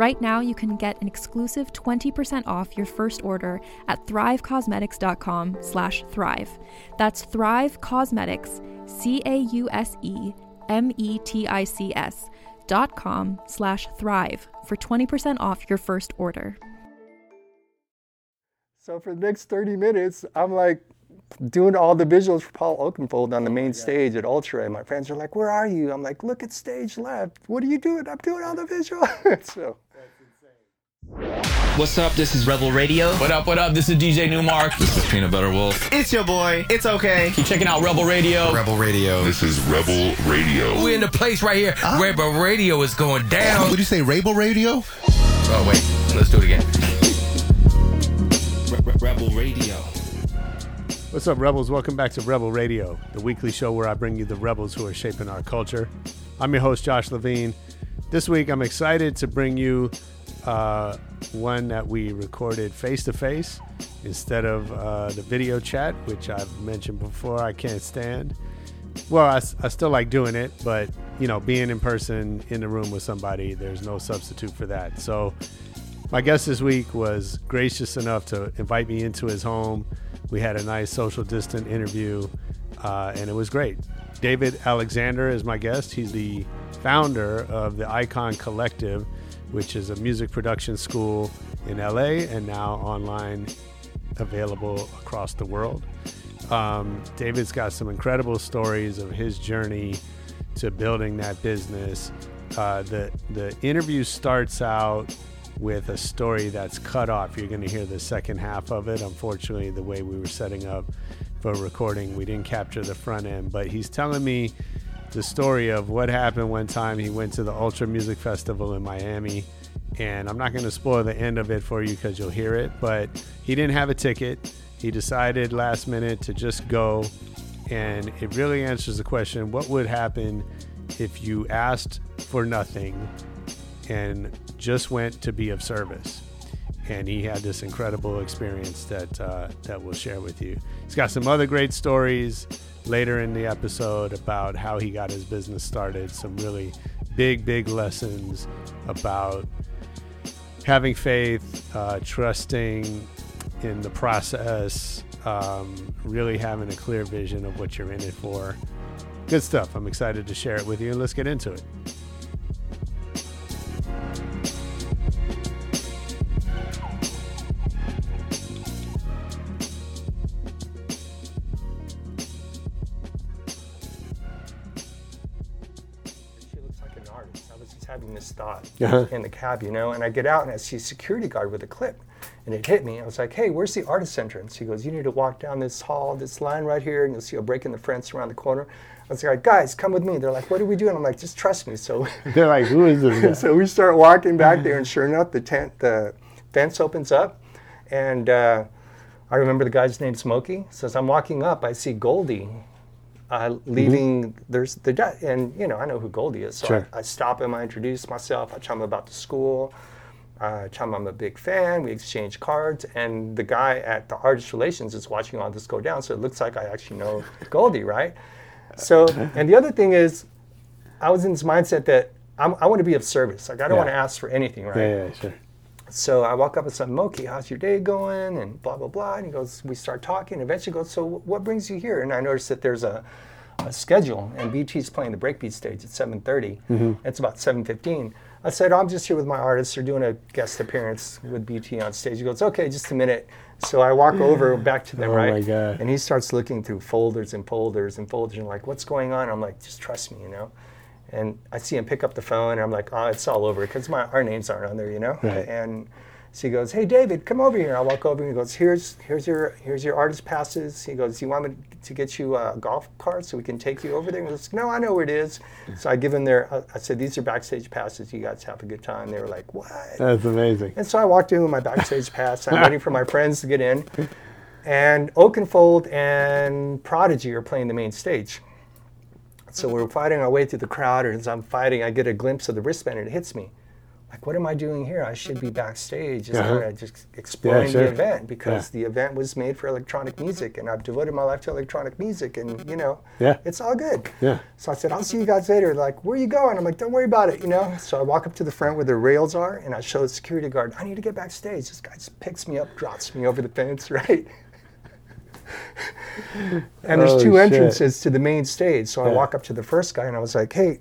Right now, you can get an exclusive 20% off your first order at thrivecausemetics.com slash thrive. That's Thrive Causemetics, C-A-U-S-E-M-E-T-I-C-S dot com slash thrive for 20% off your first order. So for the next 30 minutes, I'm like doing all the visuals for Paul Oakenfold on the main stage at Ultra, and my friends are like, "Where are you?" I'm like, "Look at stage left. What are you doing?" I'm doing all the visuals. so. What's up? This is Rebel Radio. What up? What up? This is DJ Nu-Mark. This is Peanut Butter Wolf. It's your boy. It's okay. Keep checking out Rebel Radio. Rebel Radio. This is Rebel Radio. We're in the place right here. Uh, Rebel Radio is going down. Would you say Rebel Radio? Oh wait, let's do it again. Rebel Radio. What's up, Rebels? Welcome back to Rebel Radio, the weekly show where I bring you the rebels who are shaping our culture. I'm your host, Josh Levine. This week, I'm excited to bring you uh, one that we recorded face to face instead of uh, the video chat, which I've mentioned before I can't stand. Well, I, I still like doing it, but you know, being in person in the room with somebody, there's no substitute for that. So, my guest this week was gracious enough to invite me into his home we had a nice social distant interview, uh, and it was great. David Alexander is my guest. He's the founder of the Icon Collective, which is a music production school in LA and now online available across the world. Um, David's got some incredible stories of his journey to building that business. Uh, the the interview starts out with a story that's cut off. You're going to hear the second half of it. Unfortunately, the way we were setting up for recording, we didn't capture the front end. But he's telling me the story of what happened one time. He went to the Ultra Music Festival in Miami. And I'm not going to spoil the end of it for you because you'll hear it. But he didn't have a ticket. He decided last minute to just go. And it really answers the question what would happen if you asked for nothing and just went to be of service. And he had this incredible experience that uh, that we'll share with you. He's got some other great stories later in the episode about how he got his business started. Some really big, big lessons about having faith, uh, trusting in the process, um, really having a clear vision of what you're in it for. Good stuff. I'm excited to share it with you, and let's get into it. Thought uh-huh. in the cab, you know. And I get out and I see a security guard with a clip. And it hit me. I was like, hey, where's the artist entrance? He goes, you need to walk down this hall, this line right here, and you'll see a break in the fence around the corner. I was like, guys, come with me. They're like, what are we doing? I'm like, just trust me. So they're like, who is this so we start walking back there, and sure enough, the tent, the fence opens up, and uh, I remember the guy's name, Smokey. So as I'm walking up, I see Goldie uh, leaving. Mm-hmm. There's the and you know I know who Goldie is, so sure. I, I, stop him. I introduce myself. I tell him about the school. Uh, tell him I'm a big fan. We exchange cards, and the guy at the artist relations is watching all this go down. So it looks like I actually know Goldie, right? So, and the other thing is, I was in this mindset that I'm, i want to be of service. Like I don't yeah. want to ask for anything, right? Yeah, yeah, sure. So I walk up and say, Moki, how's your day going? And blah, blah, blah. And he goes, we start talking. Eventually goes, so what brings you here? And I notice that there's a, a schedule and BT's playing the breakbeat stage at 7.30. Mm-hmm. It's about 7.15. I said, I'm just here with my artists. They're doing a guest appearance with BT on stage. He goes, okay, just a minute. So I walk over back to them, Oh right? my God. And he starts looking through folders and folders and folders and like, what's going on? I'm like, just trust me, you know? And I see him pick up the phone and I'm like, oh, it's all over because my our names aren't on there, you know? Right. And so he goes, hey, David, come over here. I walk over and he goes, here's, here's, your, here's your artist passes. He goes, you want me to get you a golf cart so we can take you over there? And he goes, no, I know where it is. So I give him their, I- I said, these are backstage passes. You guys have a good time. They were like, what? That's amazing. And so I walked in with my backstage pass. I'm waiting for my friends to get in. And Oakenfold and Prodigy are playing the main stage. So we're fighting our way through the crowd, and as I'm fighting, I get a glimpse of the wristband, and it hits me. Like, what am I doing here? I should be backstage, just Uh-huh. kind of just exploring sure. the event because Yeah. the event was made for electronic music, and I've devoted my life to electronic music, and you know, Yeah. it's all good. Yeah. So I said, I'll see you guys later. Like, where are you going? I'm like, don't worry about it, you know? So I walk up to the front where the rails are and I show the security guard, I need to get backstage. This guy just picks me up, drops me over the fence, right? And there's Oh, two shit. entrances to the main stage. So I walk up to the first guy and I was like, hey,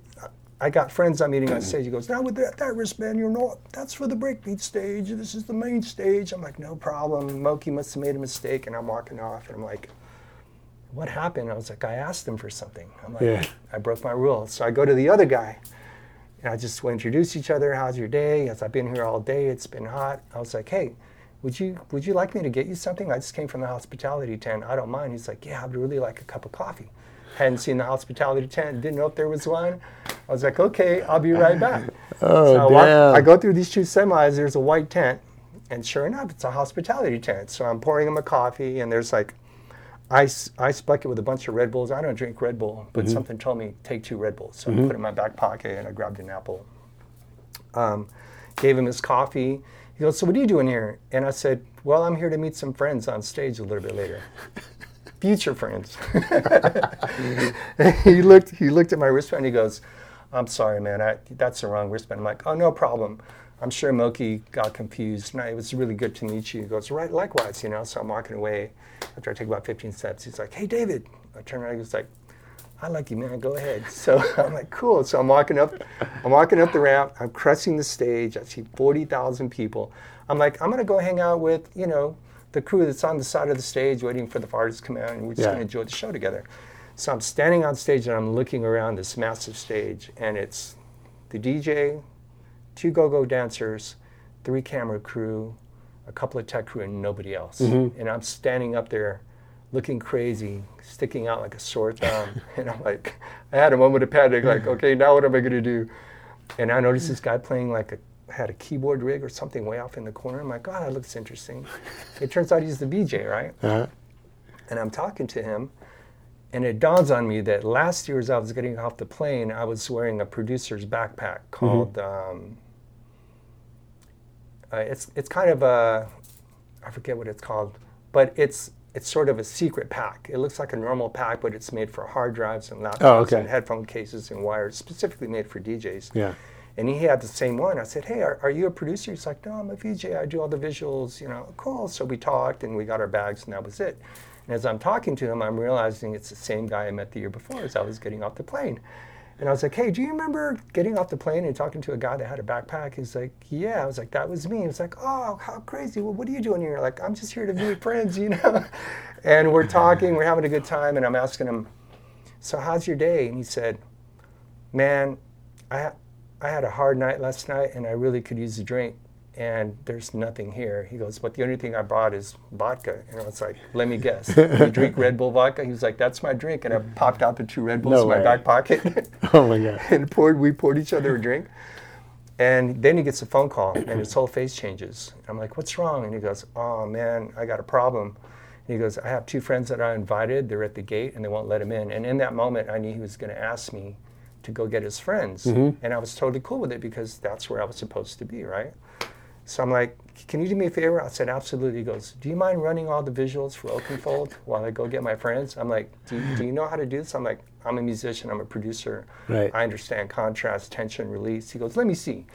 I got friends I'm meeting on stage. He goes, now with that, that wristband, you're not, that's for the breakbeat stage. This is the main stage. I'm like, no problem. Moki must have made a mistake. And I'm walking off and I'm like, what happened? I was like, I asked him for something. I'm like, Yeah. I broke my rule. So I go to the other guy. And I just we introduce each other. How's your day? Yes, I've been here all day. It's been hot. I was like, hey, would you would you like me to get you something? I just came from the hospitality tent. I don't mind. He's like, yeah, I'd really like a cup of coffee. Hadn't seen the hospitality tent. Didn't know if there was one. I was like, okay, I'll be right back. Oh, so I, walk- damn. I go through these two semis. There's a white tent, and sure enough, it's a hospitality tent. So I'm pouring him a coffee, and there's like ice ice bucket with a bunch of Red Bulls. I don't drink Red Bull, but Mm-hmm. something told me take two Red Bulls. So I put it in my back pocket and I grabbed an apple. Um, gave him his coffee. He goes, "So what are you doing here?" And I said, "Well, I'm here to meet some friends on stage a little bit later." Future friends. he looked. He looked at my wristband. He goes, "I'm sorry, man. I, that's the wrong wristband." I'm like, "Oh, no problem." I'm sure Moki got confused. No, it was really good to meet you. He goes, "Right, likewise." You know. So I'm walking away. After I take about 15 steps, he's like, "Hey, David." I turn around. he's like, I like you, man. Go ahead. So I'm like, cool. So I'm walking up, I'm walking up the ramp. I'm crushing the stage. I see 40,000 people. I'm like, I'm gonna go hang out with, you know, the crew that's on the side of the stage waiting for the artists to come out, and we're just Yeah. gonna enjoy the show together. So I'm standing on stage and I'm looking around this massive stage, and it's the DJ, two go-go dancers, three camera crew, a couple of tech crew, and nobody else. Mm-hmm. And I'm standing up there looking crazy, sticking out like a sore thumb. and I'm like, I had a moment of panic, like, okay, now what am I gonna do? And I noticed this guy playing like a had a keyboard rig or something way off in the corner. I'm like, oh, that looks interesting. it turns out he's the VJ, right? Uh-huh. And I'm talking to him, and it dawns on me that last year as I was getting off the plane, I was wearing a producer's backpack called. Um, uh, it's it's kind of a, I forget what it's called, but it's it's sort of a secret pack. It looks like a normal pack, but it's made for hard drives and laptops Oh, okay. and headphone cases and wires, specifically made for DJs. Yeah. And he had the same one. I said, "Hey, are, are you a producer?" He's like, "No, I'm a VJ. I do all the visuals." You know, cool. So we talked and we got our bags, and that was it. And as I'm talking to him, I'm realizing it's the same guy I met the year before as I was getting off the plane. And I was like, "Hey, do you remember getting off the plane and talking to a guy that had a backpack?" He's like, "Yeah." I was like, "That was me." He's like, "Oh, how crazy! Well, what are you doing here?" Like, "I'm just here to meet friends," you know. and we're talking, we're having a good time, and I'm asking him, "So how's your day?" And he said, "Man, I ha- I had a hard night last night and I really could use a drink and there's nothing here. He goes, but the only thing I brought is vodka. And I was like, let me guess. You drink Red Bull vodka? He was like, that's my drink. And I popped out the two Red Bulls No in my way. back pocket Oh my god. and poured, we poured each other a drink. And then he gets a phone call and his whole face changes. I'm like, what's wrong? And he goes, oh man, I got a problem. And he goes, I have two friends that I invited. They're at the gate and they won't let him in. And in that moment, I knew he was going to ask me to go get his friends. Mm-hmm. And I was totally cool with it because that's where I was supposed to be, right? So I'm like, can you do me a favor? I said, absolutely. He goes, do you mind running all the visuals for Oakenfold while I go get my friends? I'm like, do you, do you know how to do this? I'm like, I'm a musician, I'm a producer. Right. I understand contrast, tension, release. He goes, let me see.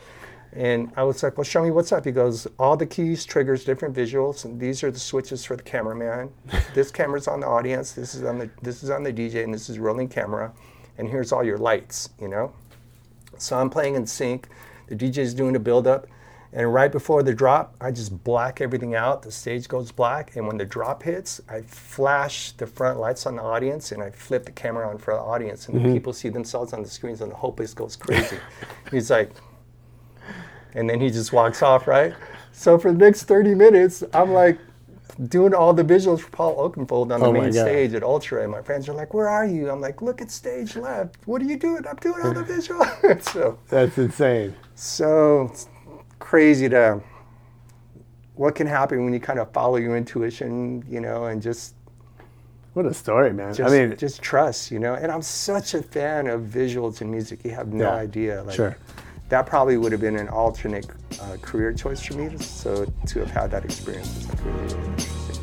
And I was like, well, show me what's up. He goes, all the keys triggers different visuals, and these are the switches for the cameraman. this camera's on the audience. This is on the this is on the DJ, and this is rolling camera. And here's all your lights. You know. So I'm playing in sync. The DJ's doing a build up, and right before the drop, I just black everything out. The stage goes black, and when the drop hits, I flash the front lights on the audience, and I flip the camera on for the audience, and the mm-hmm. people see themselves on the screens, and the whole place goes crazy. He's like, and then he just walks off, right? So for the next 30 minutes, I'm like doing all the visuals for Paul Oakenfold on the Oh main stage at Ultra, and my friends are like, "Where are you?" I'm like, "Look at stage left. What are you doing?" I'm doing all the visuals. so, That's insane. so crazy to what can happen when you kind of follow your intuition, you know, and just What a story, man. just I mean, just trust, you know. And I'm such a fan of visuals and music. You have no Yeah, idea. Like, sure. That probably would have been an alternate uh, career choice for me. So to have had that experience is like really, really interesting.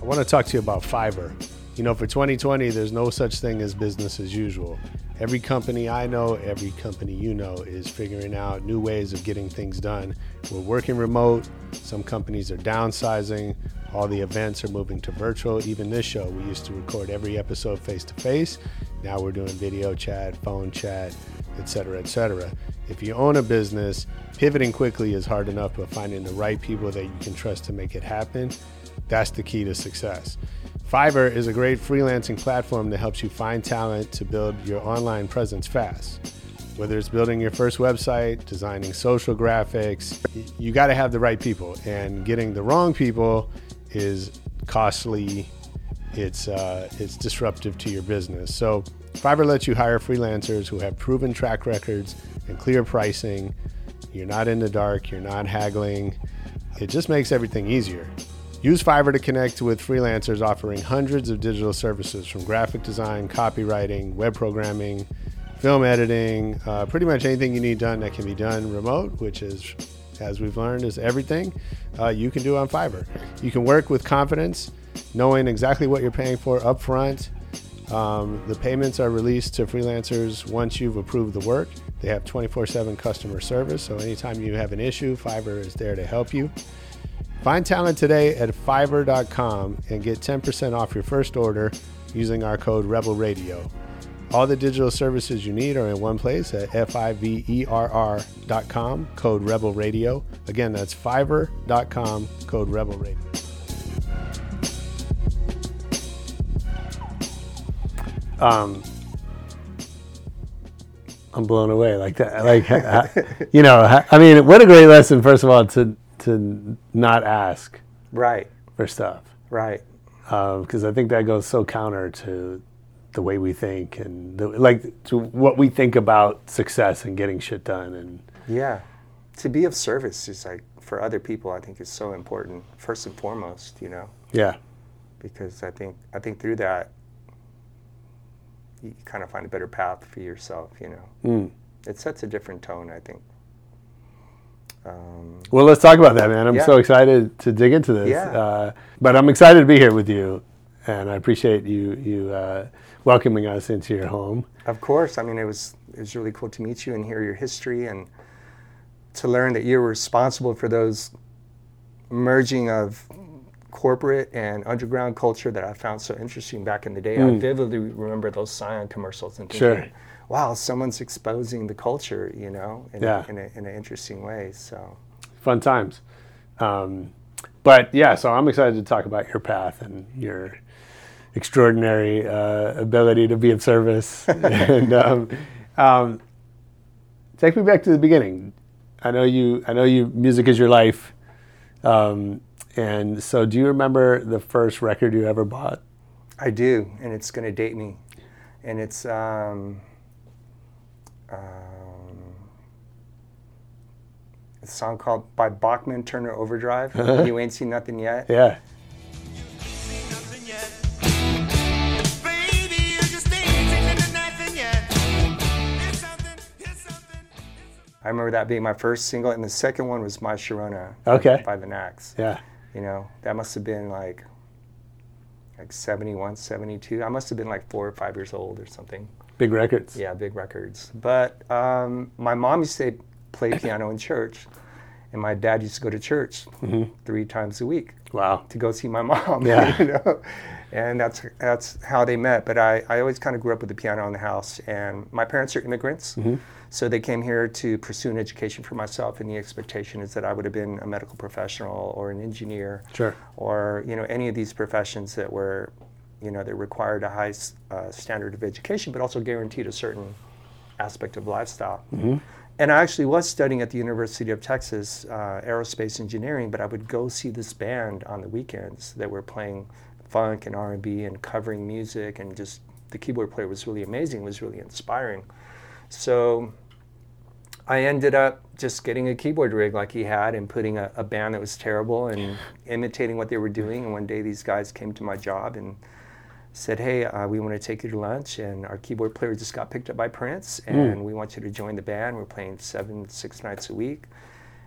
I want to talk to you about Fiverr. You know, for 2020, there's no such thing as business as usual. Every company I know, every company you know, is figuring out new ways of getting things done. We're working remote. Some companies are downsizing. All the events are moving to virtual. Even this show, we used to record every episode face to face. Now we're doing video chat, phone chat, etc., etc. If you own a business, pivoting quickly is hard enough, but finding the right people that you can trust to make it happen, that's the key to success. Fiverr is a great freelancing platform that helps you find talent to build your online presence fast. Whether it's building your first website, designing social graphics, you got to have the right people. And getting the wrong people is costly. It's uh, it's disruptive to your business. So Fiverr lets you hire freelancers who have proven track records and clear pricing. You're not in the dark. You're not haggling. It just makes everything easier. Use Fiverr to connect with freelancers offering hundreds of digital services from graphic design, copywriting, web programming, film editing, uh, pretty much anything you need done that can be done remote, which is, as we've learned, is everything uh, you can do on Fiverr. You can work with confidence, knowing exactly what you're paying for upfront. Um, the payments are released to freelancers once you've approved the work. They have 24 7 customer service, so anytime you have an issue, Fiverr is there to help you. Find talent today at fiverr.com and get 10% off your first order using our code Rebel Radio. All the digital services you need are in one place at F-I-V-E-R-R.com, code Rebel Radio. Again, that's fiverr.com, code Rebel Radio. Um, I'm blown away like that. Like, you know, I mean, what a great lesson, first of all, to, to not ask Right, for stuff. right. because I think that goes so counter to the way we think and the, like to what we think about success and getting shit done. And Yeah. To be of service is like for other people, I think is so important, first and foremost, you know, yeah, because I think I think through that you kind of find a better path for yourself, you know. Mm. It sets a different tone, I think. Um, well, let's talk about that, man. I'm Yeah. so excited to dig into this. Yeah. Uh, but I'm excited to be here with you, and I appreciate you you uh, welcoming us into your home. Of course. I mean, it was it was really cool to meet you and hear your history and to learn that you're responsible for those merging of corporate and underground culture that I found so interesting back in the day. I vividly remember those Scion commercials and thinking, Mm. Sure. Wow, someone's exposing the culture, you know, in, Yeah. a, in, a, in an interesting way. So, Fun times. Um, but yeah, so I'm excited to talk about your path and your extraordinary uh, ability to be of service. and um, um, take me back to the beginning. I know you. I know you. Music is your life. Um, and so, do you remember the first record you ever bought? I do, and it's going to date me. And it's um, um, a song called by Bachman Turner Overdrive. you ain't seen nothing yet. Yeah. I remember that being my first single, and the second one was My Sharona Okay. by the Knacks. Yeah. You know, that must have been like like 71, 72. I must have been like four or five years old or something. Big records. Yeah, big records. But um, my mom used to play piano in church, and my dad used to go to church three times a week Wow. to go see my mom. Yeah. you know, and that's that's how they met. But I, I always kind of grew up with the piano in the house, and my parents are immigrants, Mm-hmm. so they came here to pursue an education for myself, and the expectation is that I would have been a medical professional or an engineer, Sure. or you know any of these professions that were, you know, that required a high uh, standard of education, but also guaranteed a certain aspect of lifestyle. And I actually was studying at the University of Texas uh, aerospace engineering, but I would go see this band on the weekends that were playing funk and R&B and covering music, and just the keyboard player was really amazing, was really inspiring. So I ended up just getting a keyboard rig like he had and putting a, a band that was terrible and imitating what they were doing. And one day these guys came to my job and said, "Hey, uh, we want to take you to lunch, and our keyboard player just got picked up by Prince, and we want you to join the band. We're playing seven, six nights a week."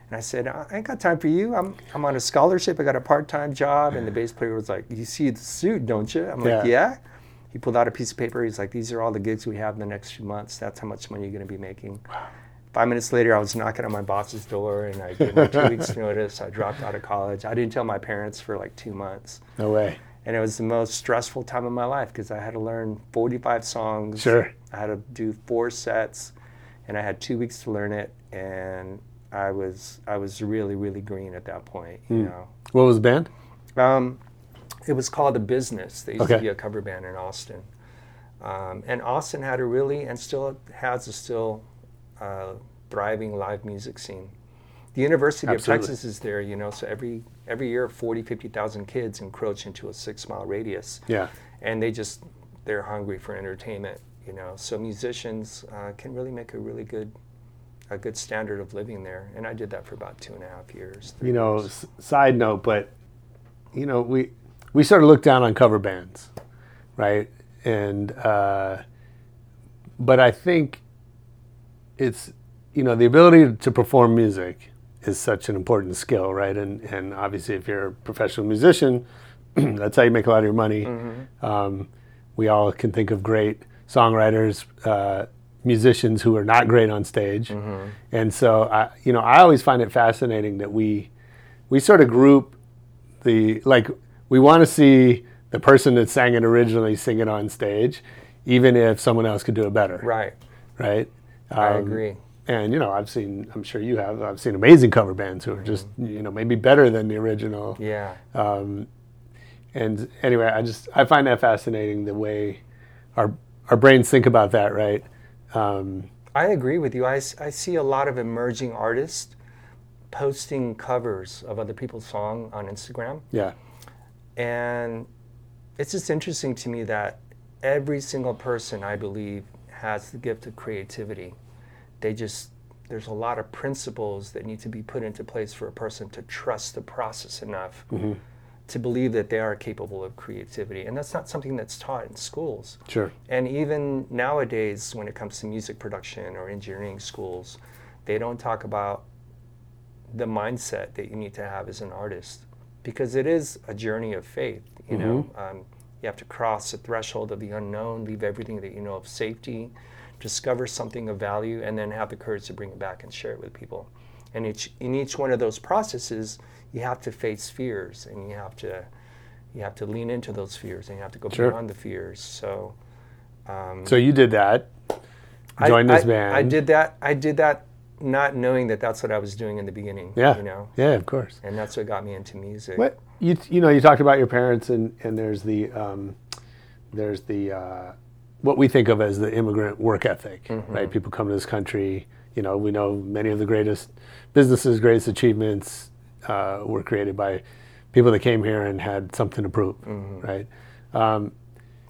And I said, "I ain't got time for you. I'm I'm on a scholarship. I got a part-time job." And the bass player was like, "You see the suit, don't you?" I'm like, Yeah. "Yeah." He pulled out a piece of paper. He's like, "These are all the gigs we have in the next few months. That's how much money you're going to be making." Five minutes later, I was knocking on my boss's door, and I gave him two weeks' notice. I dropped out of college. I didn't tell my parents for like two months No way. And it was the most stressful time of my life because I had to learn 45 songs. Sure. I had to do four sets, and I had two weeks to learn it, and I was I was really really green at that point. You know, What was the band? um, it was called the Business. They used Okay. to be a cover band in Austin, um, and Austin had a really and still has a still uh, thriving live music scene. The University Absolutely. of Texas is there, you know, so every every year 40, 50,000 kids encroach into a six mile radius Yeah. and they just they're hungry for entertainment you know so musicians uh, can really make a really good a good standard of living there and i did that for about two and a half years You know, years. s- side note, but you know, we we sort of look down on cover bands, right? And uh, but I think it's you know the ability to perform music is such an important skill, right? And and obviously, if you're a professional musician, that's how you make a lot of your money. Um, we all can think of great songwriters, uh, musicians who are not great on stage, and so I, you know, I always find it fascinating that we we sort of group the like we want to see the person that sang it originally sing it on stage, even if someone else could do it better, right right? i Um, agree And you know, I've seen, I'm sure you have, I've seen amazing cover bands who are just, you know, maybe better than the original. yeah Um, and anyway, I just, I find that fascinating the way our our brains think about that, right? Um, i agree with you I, I see a lot of emerging artists posting covers of other people's song on instagram yeah, And it's just interesting to me that every single person, I believe, has the gift of creativity. They just, there's a lot of principles that need to be put into place for a person to trust the process enough to believe that they are capable of creativity. And that's not something that's taught in schools. sure, And even nowadays, when it comes to music production or engineering schools, they don't talk about the mindset that you need to have as an artist because it is a journey of faith. You know, um, you have to cross the threshold of the unknown, leave everything that you know of safety, discover something of value, and then have the courage to bring it back and share it with people. And each, in each one of those processes, you have to face fears, and you have to you have to lean into those fears, and you have to go Sure. beyond the fears. So. so you did that, I- joined this I, band. I did that. I did that, not knowing that that's what I was doing in the beginning. yeah, you know, yeah, of course. and that's what got me into music. What you you know you talked about your parents and and there's the um, there's the uh, what we think of as the immigrant work ethic, right? Mm-hmm. People come to this country. You know, we know many of the greatest businesses, greatest achievements uh, were created by people that came here and had something to prove, mm-hmm. right? Um,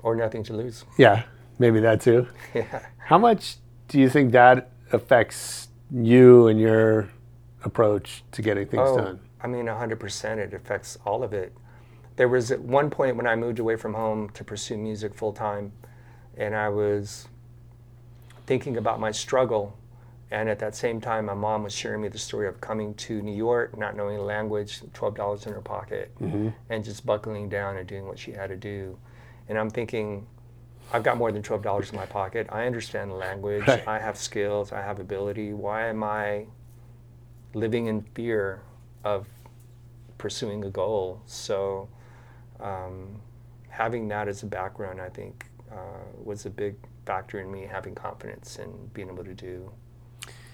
or nothing to lose. Yeah, maybe that too. Yeah. How much do you think that affects you and your approach to getting things Oh, done? I mean, 100%. It affects all of it. There was at one point when I moved away from home to pursue music full time, and I was thinking about my struggle. And at that same time, my mom was sharing me the story of coming to New York, not knowing the language, $12 in her pocket, and just buckling down and doing what she had to do. And I'm thinking, I've got more than twelve dollars in my pocket. I understand the language. Right. I have skills. I have ability. Why am I living in fear of pursuing a goal? So, um, having that as a background, I think, uh, was a big factor in me having confidence and being able to do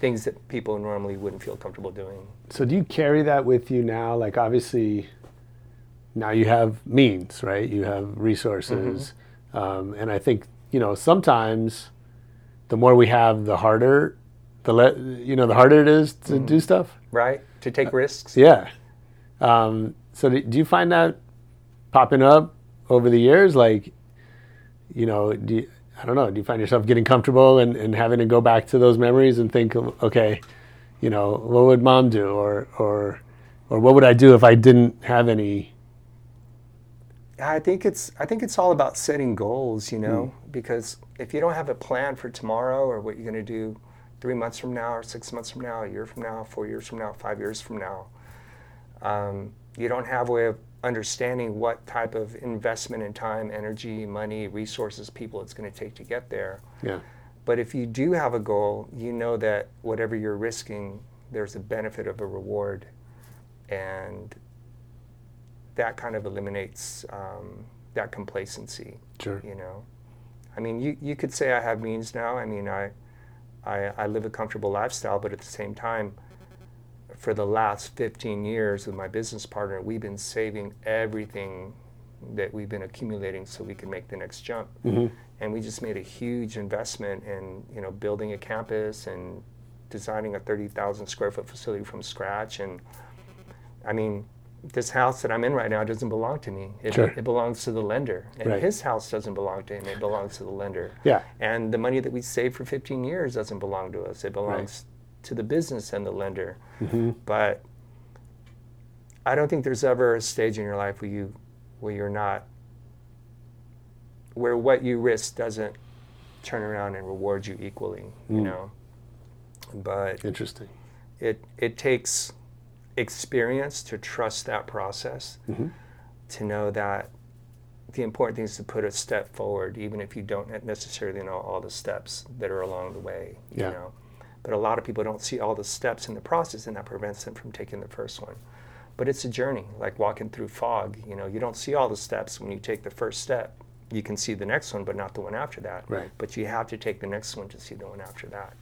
things that people normally wouldn't feel comfortable doing. So do you carry that with you now? Like obviously, now you have means, right? You have resources, um, and I think you know sometimes the more we have, the harder the le- you know the harder it is to do stuff. Right? To take risks. Yeah. Um, so do, do you find that popping up over the years? Like, you know, do you, I don't know. Do you find yourself getting comfortable and, and having to go back to those memories and think, okay, you know, what would mom do, or or or what would I do if I didn't have any? I think it's I think it's all about setting goals, you know, because if you don't have a plan for tomorrow or what you're going to do three months from now or six months from now, a year from now, four years from now, five years from now, um, you don't have a way of understanding what type of investment in time, energy, money, resources, people it's going to take to get there. Yeah. But if you do have a goal, you know that whatever you're risking, there's a benefit of a reward, and that kind of eliminates um, that complacency. Sure. You know, I mean, you, you could say I have means now. I mean, I, I I live a comfortable lifestyle, but at the same time, for the last 15 years with my business partner, we've been saving everything that we've been accumulating so we can make the next jump. Mm-hmm. And we just made a huge investment in you know building a campus and designing a 30,000 square foot facility from scratch. And I mean, this house that I'm in right now doesn't belong to me. It, Sure. it belongs to the lender. And Right. his house doesn't belong to him. It belongs to the lender. Yeah. And the money that we saved for 15 years doesn't belong to us. It belongs to the business and the lender. But I don't think there's ever a stage in your life where you where you're not where what you risk doesn't turn around and reward you equally, you know. But Interesting. it it takes experience to trust that process Mm-hmm. to know that the important thing is to put a step forward even if you don't necessarily know all the steps that are along the way Yeah. you know but a lot of people don't see all the steps in the process and that prevents them from taking the first one but it's a journey like walking through fog you know you don't see all the steps when you take the first step you can see the next one but not the one after that Right. but you have to take the next one to see the one after that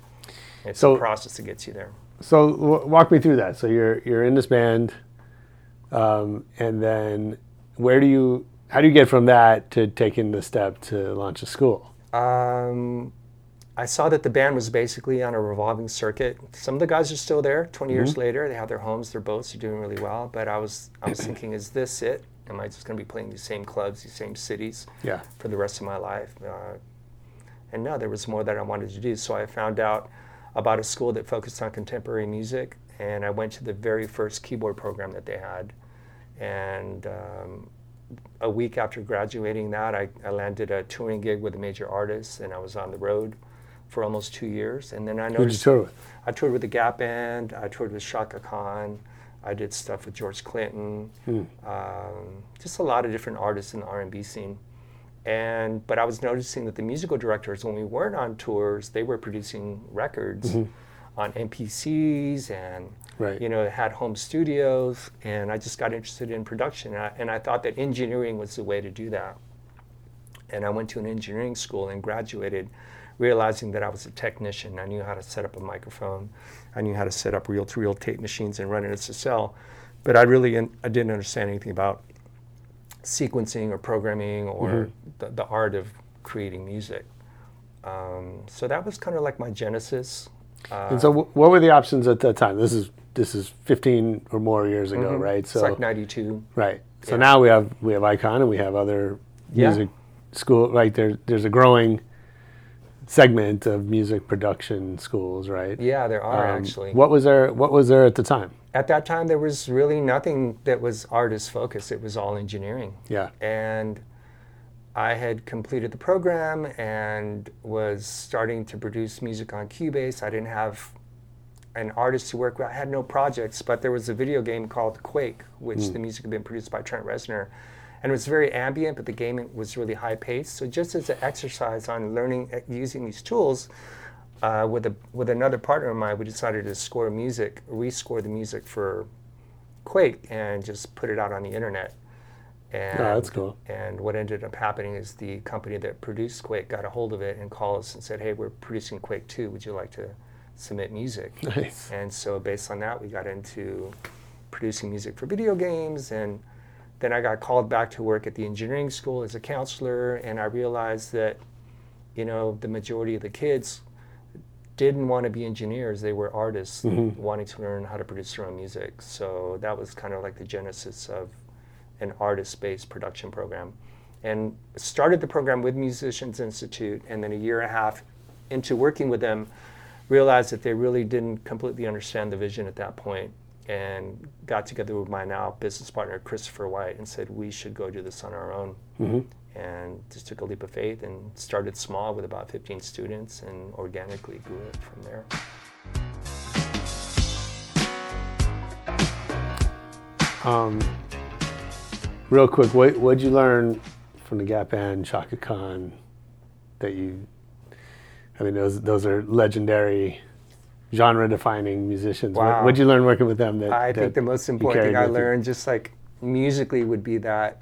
it's So- a process that gets you there So w- walk me through that. So you're you're in this band, um, and then where do you? How do you get from that to taking the step to launch a school? Um, I saw that the band was basically on a revolving circuit. Some of the guys are still there. 20 years later, they have their homes, their boats, they're doing really well. But I was, I was thinking, is this it? Am I just going to be playing these same clubs, these same cities Yeah. for the rest of my life? Uh, and no, there was more that I wanted to do. So I found out about a school that focused on contemporary music, and I went to the very first keyboard program that they had. And um, a week after graduating that, I, I landed a touring gig with a major artist, and I was on the road for almost two years. And then I Who'd you tour with? I toured with the Gap Band. I toured with Chaka Khan. I did stuff with George Clinton. Um, just a lot of different artists in the R&B scene. And but I was noticing that the musical directors, when we weren't on tours, they were producing records on MPCs and Right. you know had home studios. And I just got interested in production, and I, and I thought that engineering was the way to do that and I went to an engineering school and graduated realizing that I was a technician. I knew how to set up a microphone. I knew how to set up reel-to-reel tape machines and run an SSL. But I really I didn't understand anything about sequencing or programming or mm-hmm. the, the art of creating music. Um, so that was kind of like my genesis. Uh, and so, wh- what were the options at that time? This is this is 15 or more years ago, mm-hmm. right? It's like 92. Right. So Yeah. now we have we have Icon and we have other Yeah. music school. Right there, there's a growing segment of music production schools, right? Yeah, there are Um, actually. What was there? What was there at the time? At that time, there was really nothing that was artist focused. It was all engineering. Yeah. and I had completed the program and was starting to produce music on Cubase. I didn't have an artist to work with. I had no projects, but there was a video game called Quake, which the music had been produced by Trent Reznor. And it was very ambient, but the game was really high paced. So just as an exercise on learning uh, using these tools, uh, with a with another partner of mine, we decided to score music, rescore the music for Quake, and just put it out on the internet. And, Oh, that's cool. And what ended up happening is the company that produced Quake got a hold of it and called us and said, "Hey, we're producing Quake 2. Would you like to submit music?" Nice. And so based on that, we got into producing music for video games. And then I got called back to work at the engineering school as a counselor. And I realized that, you know, the majority of the kids didn't want to be engineers. They were artists mm-hmm. wanting to learn how to produce their own music. So that was kind of like the genesis of an artist-based production program. And started the program with Musicians Institute. And then a year and a half into working with them, realized that they really didn't completely understand the vision at that point and got together with my now business partner christopher white and said we should go do this on our own and just took a leap of faith and started small with about 15 students and organically grew it from there Um, real quick, what what'd you learn from the Gap Band, Chaka Khan, that you? I mean, those those are legendary, genre-defining musicians. What, Wow. what'd you learn working with them? That i that think the most important thing i with you? learned just like musically would be that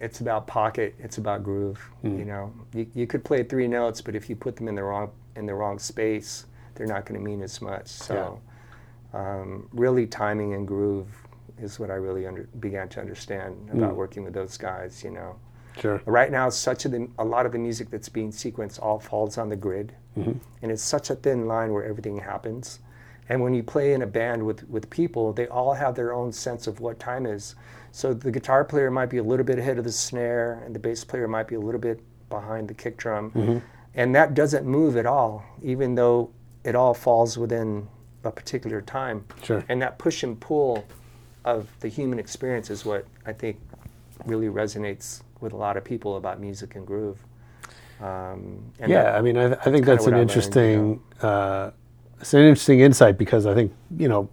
it's about pocket it's about groove Hmm. you know you, you could play three notes but if you put them in the wrong in the wrong space they're not going to mean as much so um, really timing and groove is what i really under, began to understand about working with those guys you know Sure. right now such a, a lot of the music that's being sequenced all falls on the grid. Mm-hmm. And it's such a thin line where everything happens. And when you play in a band with, with people they all have their own sense of what time is. So the guitar player might be a little bit ahead of the snare and the bass player might be a little bit behind the kick drum. Mm-hmm. And that doesn't move at all even though it all falls within a particular time. Sure. and that push and pull of the human experience is what i think really resonates with a lot of people about music and groove. Um, and yeah, that- I mean, I, I think that's an I learned, interesting. uh, it's an interesting insight because I think you know,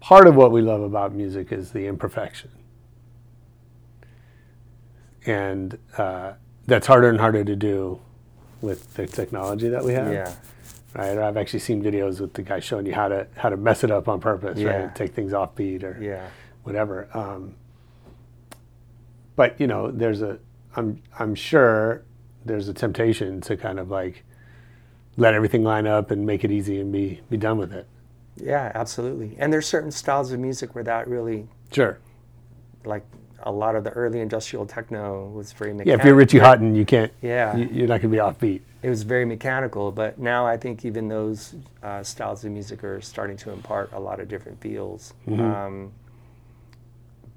part of what we love about music is the imperfection, and uh, that's harder and harder to do with the technology that we have. yeah, Right. Or I've actually seen videos with the guy showing you how to how to mess it up on purpose, Yeah. right? Take things off beat or yeah, whatever. Um, but you know, there's a I'm I'm sure there's a temptation to kind of like let everything line up and make it easy and be be done with it. yeah, absolutely. And there's certain styles of music where that really, Sure. like a lot of the early industrial techno was very Yeah, if you're Richie Hawtin, you can't. Yeah. you- you're not gonna be offbeat. it was very mechanical. But now I think even those uh, styles of music are starting to impart a lot of different feels. Um,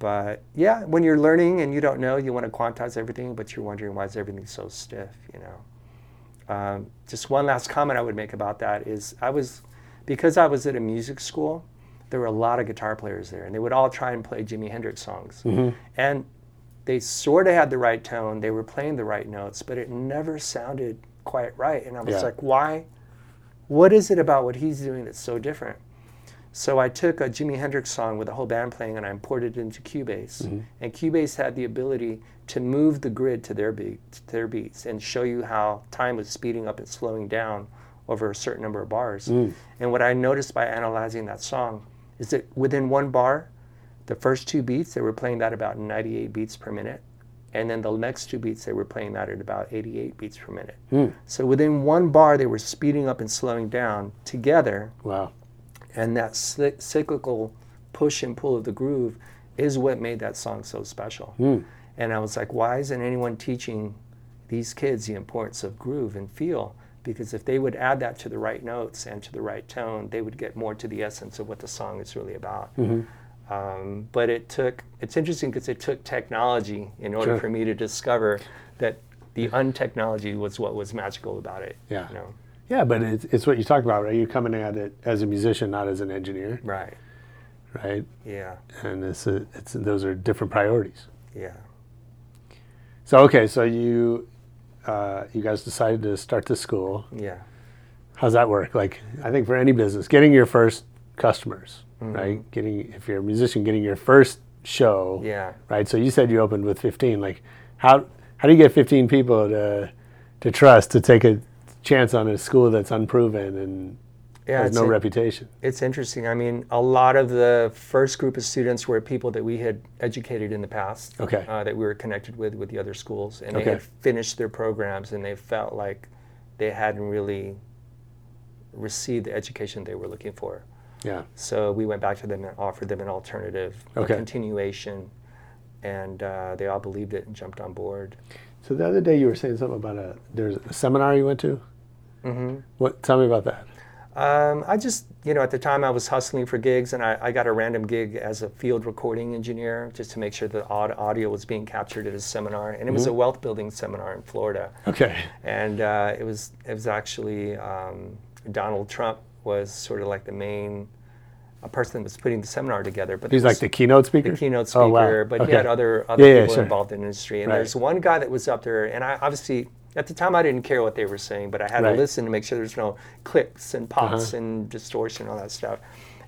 but yeah, when you're learning and you don't know, you want to quantize everything, but you're wondering why is everything so stiff, you know. Um, just one last comment I would make about that is I was, because I was at a music school, there were a lot of guitar players there, and they would all try and play Jimi Hendrix songs. And they sort of had the right tone, they were playing the right notes, but it never sounded quite right. And I was Yeah. like, why? What is it about what he's doing that's so different? So I took a Jimi Hendrix song with a whole band playing and I imported it into Cubase. Mm-hmm. And Cubase had the ability to move the grid to their beat, to their beats, and show you how time was speeding up and slowing down over a certain number of bars. Mm. And what I noticed by analyzing that song is that within one bar, the first two beats they were playing that about 98 beats per minute, and then the next two beats they were playing that at about 88 beats per minute. Hmm. So within one bar they were speeding up and slowing down together Wow. And that cyclical push and pull of the groove is what made that song so special. And I was like, why isn't anyone teaching these kids the importance of groove and feel? Because if they would add that to the right notes and to the right tone, they would get more to the essence of what the song is really about. Um, but it took, it's interesting because it took technology in order Sure. for me to discover that the untechnology was what was magical about it. Yeah. You know? Yeah, but it's, it's what you talked about, right? You're coming at it as a musician, not as an engineer, Right. right? Yeah. And it's, a, it's those are different priorities. Yeah. So okay, so you uh, you guys decided to start the school. Yeah. How's that work? Like, I think for any business, getting your first customers, Mm-hmm. right? Getting if you're a musician, getting your first show. Yeah. Right. So you said you opened with 15. Like, how how do you get 15 people to to trust to take a chance on a school that's unproven and Yeah, has no a- reputation? It's interesting. I mean, a lot of the first group of students were people that we had educated in the past. Okay. Uh, that we were connected with with the other schools, and Okay. they had finished their programs, and they felt like they hadn't really received the education they were looking for. Yeah. So we went back to them and offered them an alternative, Okay. a continuation, and uh, they all believed it and jumped on board. So the other day you were saying something about a there's a seminar you went to. Mm-hmm. What? Tell me about that. Um, I just, you know, at the time I was hustling for gigs, and I, I got a random gig as a field recording engineer just to make sure the aud- audio was being captured at a seminar, and it was a wealth building seminar in Florida. Okay. And uh, it was it was actually um, Donald Trump was sort of like the main a person that was putting the seminar together. But He's like the keynote speaker. the keynote speaker, Oh, wow. but Okay. he had other other Yeah, yeah, people sure. involved in the industry. And Right. there's one guy that was up there, and I obviously at the time I didn't care what they were saying, but I had Right. Uh-huh. to listen to make sure there's no clicks and pops and distortion, and all that stuff.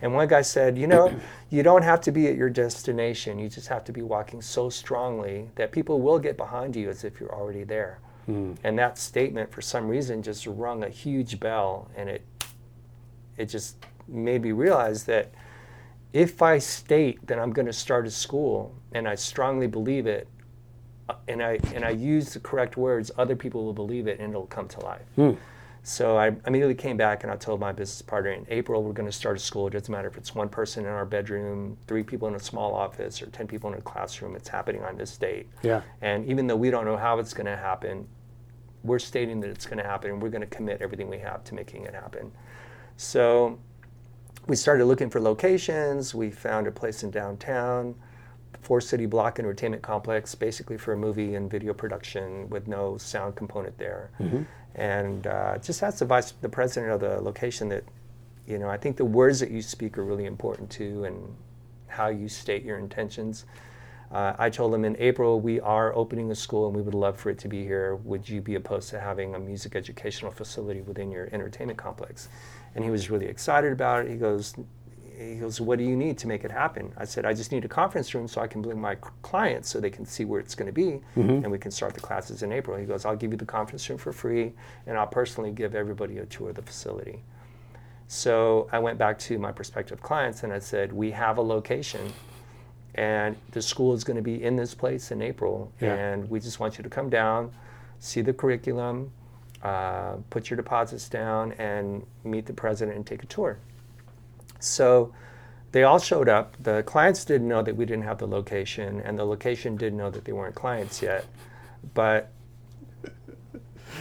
And one guy said, you know, you don't have to be at your destination. You just have to be walking so strongly that people will get behind you as if you're already there. Hmm. And that statement, for some reason, just rung a huge bell, and it it just made me realize that if I state that I'm going to start a school and I strongly believe it, and I and I use the correct words, other people will believe it and it'll come to life. Hmm. So I immediately came back and I told my business partner in April we're going to start a school. It doesn't matter if it's one person in our bedroom, three people in a small office, or ten people in a classroom. It's happening on this date. Yeah. And even though we don't know how it's going to happen, we're stating that it's going to happen and we're going to commit everything we have to making it happen. So we started looking for locations. We found a place in downtown, four city block entertainment complex, basically for a movie and video production with no sound component there. And uh, just asked the vice, the president of the location that, you know, I think the words that you speak are really important too, and how you state your intentions. Uh, I told him in April we are opening a school and we would love for it to be here. Would you be opposed to having a music educational facility within your entertainment complex? And he was really excited about it. He goes, he goes, what do you need to make it happen? I said, I just need a conference room so I can bring my clients so they can see where it's going to be, and we can start the classes in April. He goes, I'll give you the conference room for free, and I'll personally give everybody a tour of the facility. So I went back to my prospective clients and I said, we have a location and the school is going to be in this place in April, Yeah. and we just want you to come down, see the curriculum, uh, put your deposits down, and meet the president and take a tour. So they all showed up. The clients didn't know that we didn't have the location, and the location didn't know that they weren't clients yet. But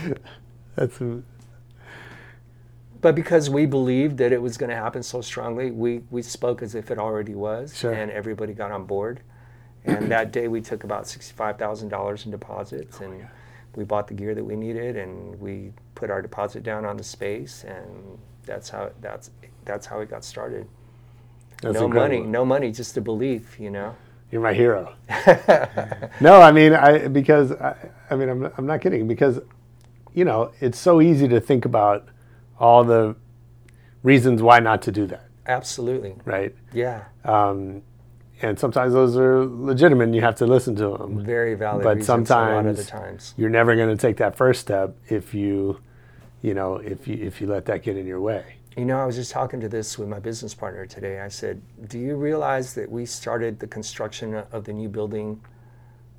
That's a, but because we believed that it was going to happen so strongly, we, we spoke as if it already was, Sure. and everybody got on board. And that day we took about sixty-five thousand dollars in deposits, Oh and we bought the gear that we needed, and we put our deposit down on the space, and that's how that's that's how it got started. that's no money, no money, just a belief, you know. You're my hero. no, I mean, I because I, I mean, I'm I'm not kidding because, you know, it's so easy to think about all the reasons why not to do that, Absolutely, right? yeah, Um, and sometimes those are legitimate, and you have to listen to them. very valid. But reasons a lot of sometimes you're never going to take that first step if you, you know, if you if you let that get in your way. You know, I was just talking to this with my business partner today. I said, Do you realize that we started the construction of the new building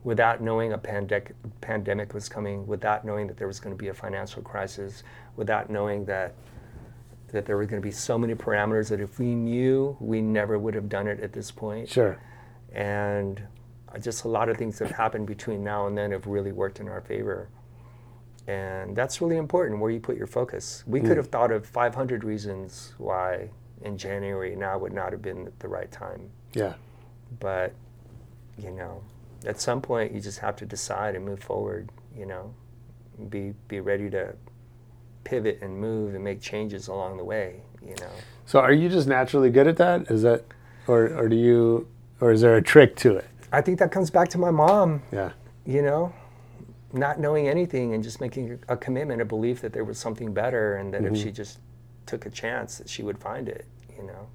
without knowing a pandec- pandemic was coming, without knowing that there was going to be a financial crisis, without knowing that that there were going to be so many parameters that if we knew, we never would have done it at this point. Sure. And uh, just a lot of things that have happened between now and then have really worked in our favor. And that's really important where you put your focus. We mm. could have thought of 500 reasons why in January now would not have been the right time. Yeah. But, you know, at some point you just have to decide and move forward, you know, be, be ready to pivot and move and make changes along the way, you know. So are you just naturally good at that? Is that, or or do you, or is there a trick to it? I think that comes back to my mom. Yeah. you know, not knowing anything and just making a commitment, a belief that there was something better, and that if she just took a chance, that she would find it. You know.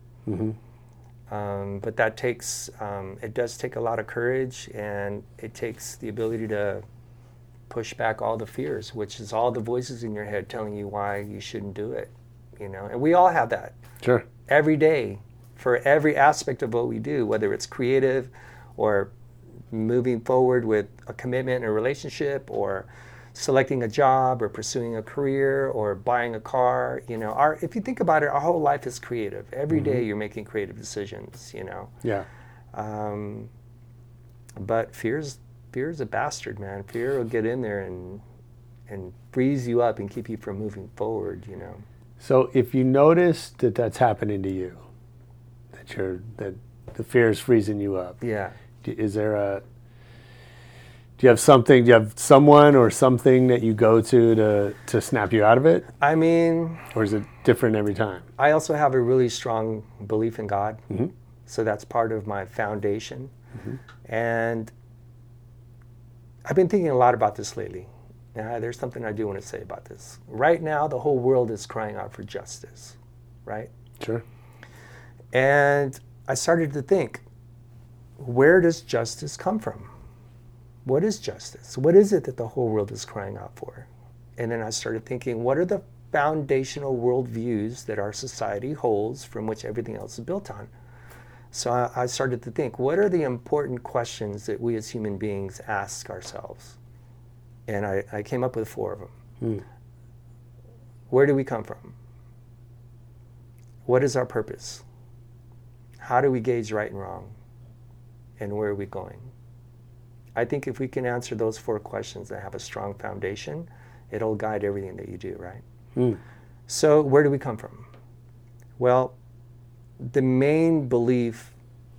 Um, but that takes, um, it does take a lot of courage and it takes the ability to push back all the fears, which is all the voices in your head telling you why you shouldn't do it. You know, and we all have that Sure. every day for every aspect of what we do, whether it's creative or moving forward with a commitment in a relationship or selecting a job or pursuing a career or buying a car. You know, our if you think about it, our whole life is creative. Every day you're making creative decisions, you know. Yeah. Um, but fear's fear's a bastard, man. Fear will get in there and and freeze you up and keep you from moving forward, you know. So if you notice that that's happening to you, that you're that the fear is freezing you up, Yeah. Is there a do you have something? Do you have someone or something that you go to to to snap you out of it, I mean, or is it different every time? I also have a really strong belief in God. So that's part of my foundation. And I've been thinking a lot about this lately. Uh, there's something I do want to say about this. Right now, the whole world is crying out for justice, right? Sure. And I started to think, where does justice come from? What is justice? What is it that the whole world is crying out for? And then I started thinking, what are the foundational worldviews that our society holds from which everything else is built on? So I, I started to think, what are the important questions that we as human beings ask ourselves? And I, I came up with four of them. Hmm. Where do we come from? What is our purpose? How do we gauge right and wrong? And where are we going? I think if we can answer those four questions that have a strong foundation, it'll guide everything that you do, right? Hmm. So, where do we come from? Well, the main belief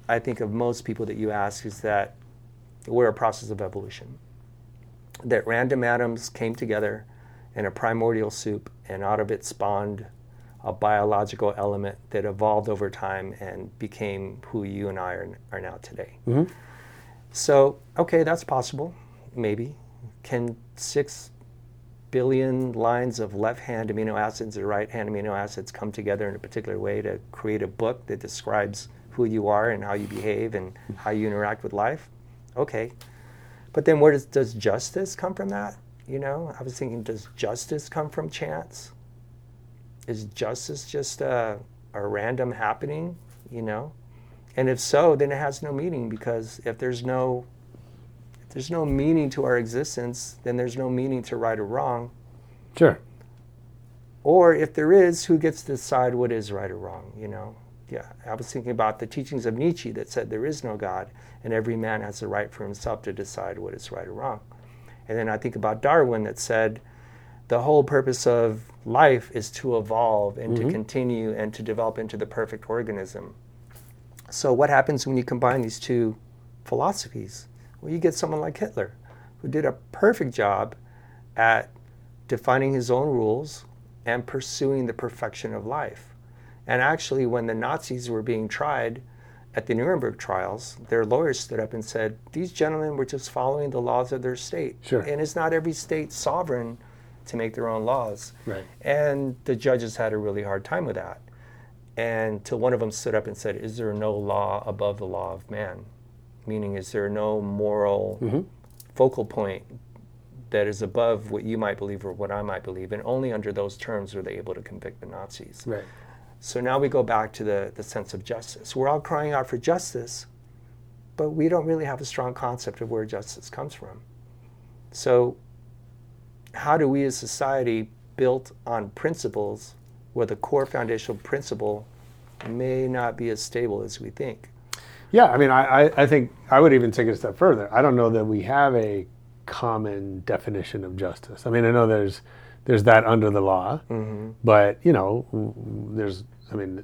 I think of most people that you ask is that we're a process of evolution. That random atoms came together in a primordial soup, and out of it spawned a biological element that evolved over time and became who you and I are, are now today. Mm-hmm. So, okay, that's possible, maybe. Can six billion lines of left hand amino acids or right hand amino acids come together in a particular way to create a book that describes who you are and how you behave and how you interact with life? Okay. But then where does, does justice come from that? You know, I was thinking, does justice come from chance? Is justice just a, a random happening, you know? And if so, then it has no meaning because if there's no if there's no meaning to our existence, then there's no meaning to right or wrong. Sure. Or if there is, who gets to decide what is right or wrong, you know? Yeah, I was thinking about the teachings of Nietzsche that said there is no God and every man has the right for himself to decide what is right or wrong. And then I think about Darwin that said the whole purpose of life is to evolve and to mm-hmm. continue and to develop into the perfect organism. So, what happens when you combine these two philosophies? Well, you get someone like Hitler, who did a perfect job at defining his own rules and pursuing the perfection of life. And actually, when the Nazis were being tried at the Nuremberg trials, their lawyers stood up and said, These gentlemen were just following the laws of their state. Sure. And it's not every state sovereign to make their own laws. Right. And the judges had a really hard time with that. And till one of them stood up and said, Is there no law above the law of man? Meaning, is there no moral mm-hmm. focal point that is above what you might believe or what I might believe? And only under those terms were they able to convict the Nazis. Right. So now we go back to the, the sense of justice. We're all crying out for justice, but we don't really have a strong concept of where justice comes from. So, how do we as a society, built on principles, where the core foundational principle may not be as stable as we think? Yeah, I mean, I, I, think I would even take it a step further. I don't know that we have a common definition of justice. I mean, I know there's there's that under the law, but you know, there's I mean,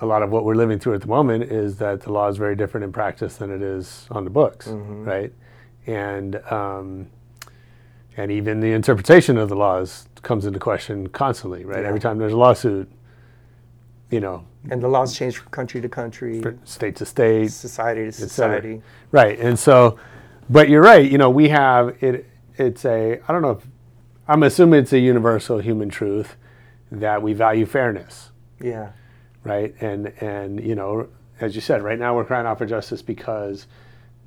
a lot of what we're living through at the moment is that the law is very different in practice than it is on the books, right? And um, and even the interpretation of the laws comes into question constantly, right? Yeah. Every time there's a lawsuit, you know, And the laws change from country to country, state to state, society to society. Right. And so, but you're right. You know, we have it. It's a. I don't know. if I'm assuming it's a universal human truth that we value fairness, Yeah. right? And and you know, as you said, right now we're crying out for justice because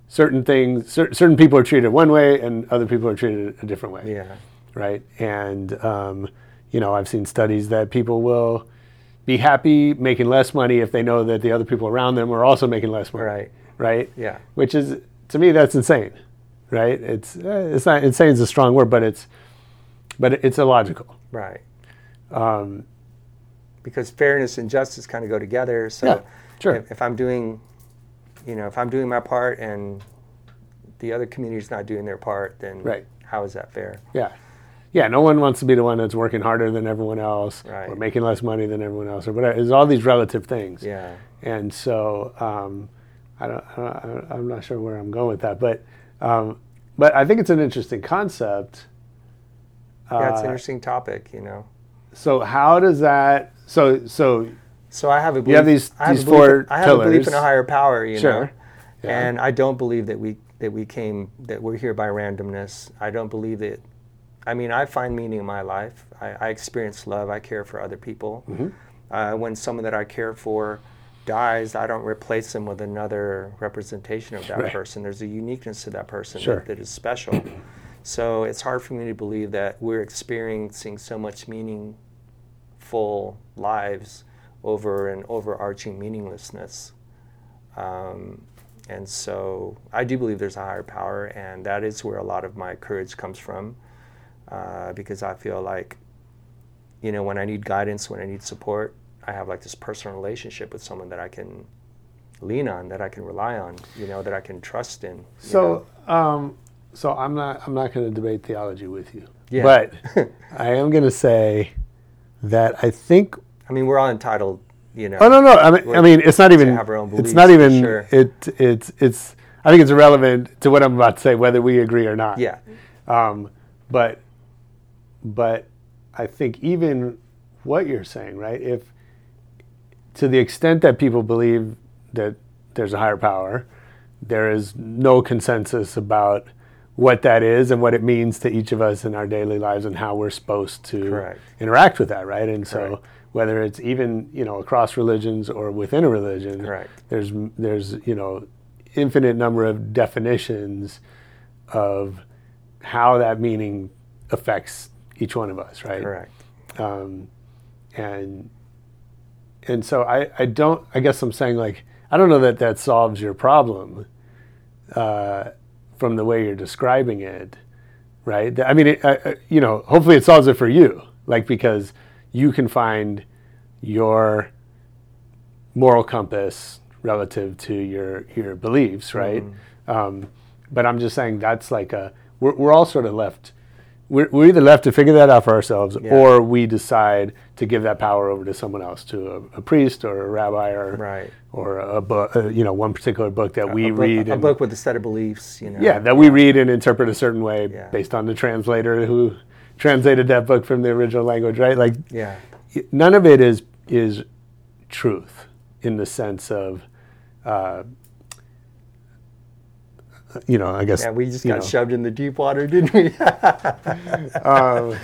certain things, cer- certain people are treated one way and other people are treated a different way. Yeah. Right. And, um, you know, I've seen studies that people will be happy making less money if they know that the other people around them are also making less money. Right. Right. Yeah. Which is, to me, that's insane. Right. It's, uh, it's not, insane is a strong word, but it's, but it's illogical. Right. Um, because fairness and justice kind of go together. So Yeah, sure. if, if I'm doing, you know, if I'm doing my part and the other community's not doing their part, then Right. how is that fair? Yeah. Yeah, no one wants to be the one that's working harder than everyone else Right. or making less money than everyone else or whatever. There's all these relative things. Yeah. And so um, I don't, I don't, I'm not sure where I'm going with that, but um, but I think it's an interesting concept. Yeah, it's an Uh, interesting topic, you know. So how does that? So so So I have a belief, You have these- I have these four in, I have a belief in a higher power, you Sure. know. Yeah. And I don't believe that we that we came that we're here by randomness. I don't believe that. I mean, I find meaning in my life. I, I experience love. I care for other people. Mm-hmm. Uh, when someone that I care for dies, I don't replace them with another representation of that Right. person. There's a uniqueness to that person Sure. that, that is special. so it's hard for me to believe that we're experiencing so much meaningful lives over an overarching meaninglessness. Um, and so I do believe there's a higher power, and that is where a lot of my courage comes from, uh, because I feel like, you know, when I need guidance, when I need support, I have like this personal relationship with someone that I can lean on, that I can rely on, you know, that I can trust in. so um, so I'm not I'm not going to debate theology with you, Yeah. but I am going to say that I think I mean, we're all entitled, you know. Oh no, no. I mean, I mean, it's not even. have our own it's not even. sure. It. It's. It's. I think it's irrelevant to what I'm about to say, whether we agree or not. Yeah, Um, but. But, I think even what you're saying, right? If, to the extent that people believe that there's a higher power, there is no consensus about what that is and what it means to each of us in our daily lives and how we're supposed to Correct. interact with that, right? And so Correct. Whether it's even you know across religions or within a religion, Correct. there's there's you know infinite number of definitions of how that meaning affects each one of us, right? correct. um, and and so I, I don't I guess I'm saying like I don't know that that solves your problem uh, from the way you're describing it, right? I mean, it, uh, uh, you know, hopefully it solves it for you, like because you can find your moral compass relative to your your beliefs, right? Um, but I'm just saying that's like a we're, we're all sort of left we're, we're either left to figure that out for ourselves Yeah. or we decide to give that power over to someone else to a, a priest or a rabbi or Right. or a book uh, you know one particular book that we a book, read a and- book with a set of beliefs, you know. yeah that we read and interpret a certain way Yeah. based on the translator who translated that book from the original language right like Yeah. none of it is is truth in the sense of uh, you know I guess Yeah, we just got know, shoved in the deep water, didn't we? um,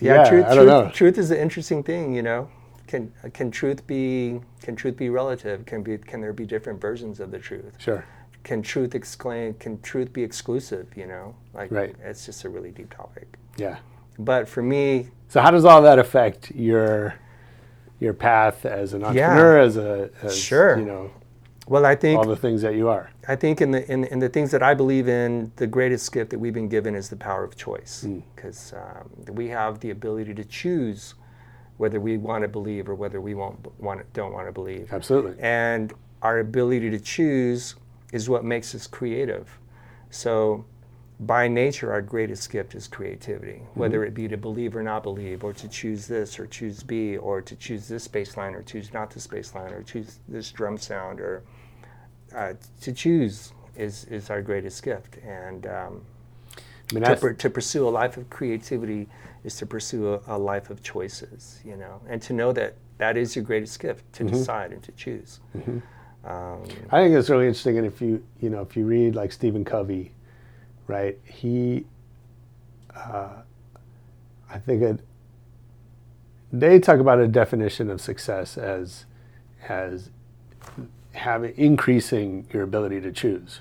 Yeah, Yeah, truth, I don't truth, know. truth is an interesting thing, you know. Can can truth be can truth be relative? Can be can there be different versions of the truth? sure Can truth exclaim? Can truth be exclusive? You know, like Right. it's just a really deep topic. yeah But for me, So how does all that affect your your path as an entrepreneur, as a as, Sure. you know well, I think all the things that you are? I think in the in, in the things that I believe in, the greatest gift that we've been given is the power of choice, Hmm. because um, we have the ability to choose whether we want to believe or whether we won't want don't want to believe. Absolutely. And our ability to choose is what makes us creative. So, by nature, our greatest gift is creativity, whether it be to believe or not believe, or to choose this or choose B, or to choose this bass line or choose not this bass line, or choose this drum sound, or uh, to choose is, is our greatest gift. And um, I mean, to, per, to pursue a life of creativity is to pursue a, a life of choices, you know, and to know that that is your greatest gift to decide and to choose. Um, I think it's really interesting. And if you you know if you read like Stephen Covey, right? He, uh, I think it. They talk about a definition of success as as having increasing your ability to choose.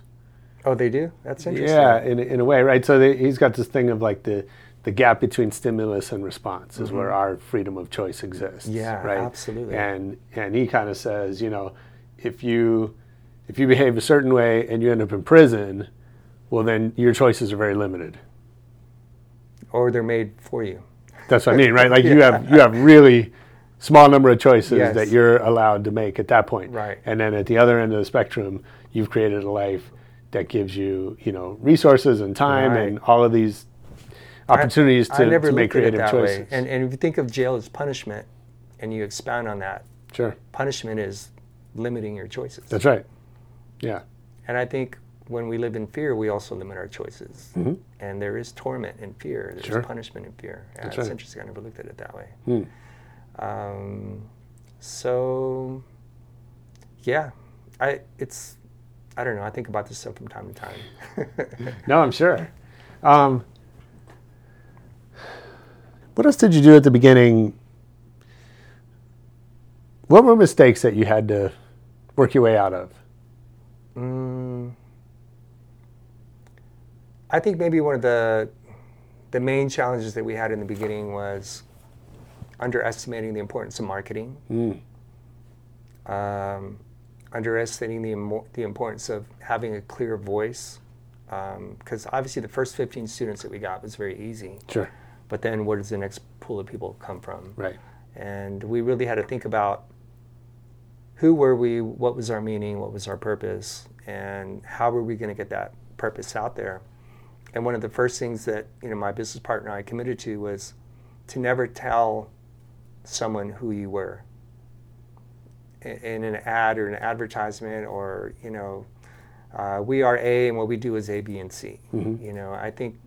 Oh, they do. That's interesting. Yeah, in, in a way, right? So they, he's got this thing of like the the gap between stimulus and response is where our freedom of choice exists. Mm-hmm. Yeah, right? absolutely. And and he kind of says, you know, if you if you behave a certain way and you end up in prison, well, then your choices are very limited. Or they're made for you. That's what I mean, right? Like you have you have really small number of choices Yes. that you're allowed to make at that point. Right. And then at the other end of the spectrum, you've created a life that gives you, you know, resources and time Right. and all of these opportunities I to, never to make looked at it creative choices. way. And, and if you think of jail as punishment and you expound on that, sure. punishment is limiting your choices. That's right. Yeah. And I think when we live in fear, we also limit our choices. And there is torment in fear. There's Mm-hmm. Sure. punishment in fear. Yeah, That's it's right. Interesting. I never looked at it that way. Um, so, yeah, I it's I don't know. I think about this stuff from time to time. No, I'm sure. Um, what else did you do at the beginning? What were mistakes that you had to work your way out of? Mm, I think maybe one of the the main challenges that we had in the beginning was underestimating the importance of marketing, um, underestimating the the importance of having a clear voice. Because obviously, the first 15 students that we got was very easy. Sure. But then, where does the next pool of people come from? Right. and we really had to think about who were we, what was our meaning, what was our purpose, and how were we going to get that purpose out there. And one of the first things that you know my business partner and I committed to was to never tell someone who you were in an ad or an advertisement or you know uh, we are A and what we do is A, B, and C. You know, I think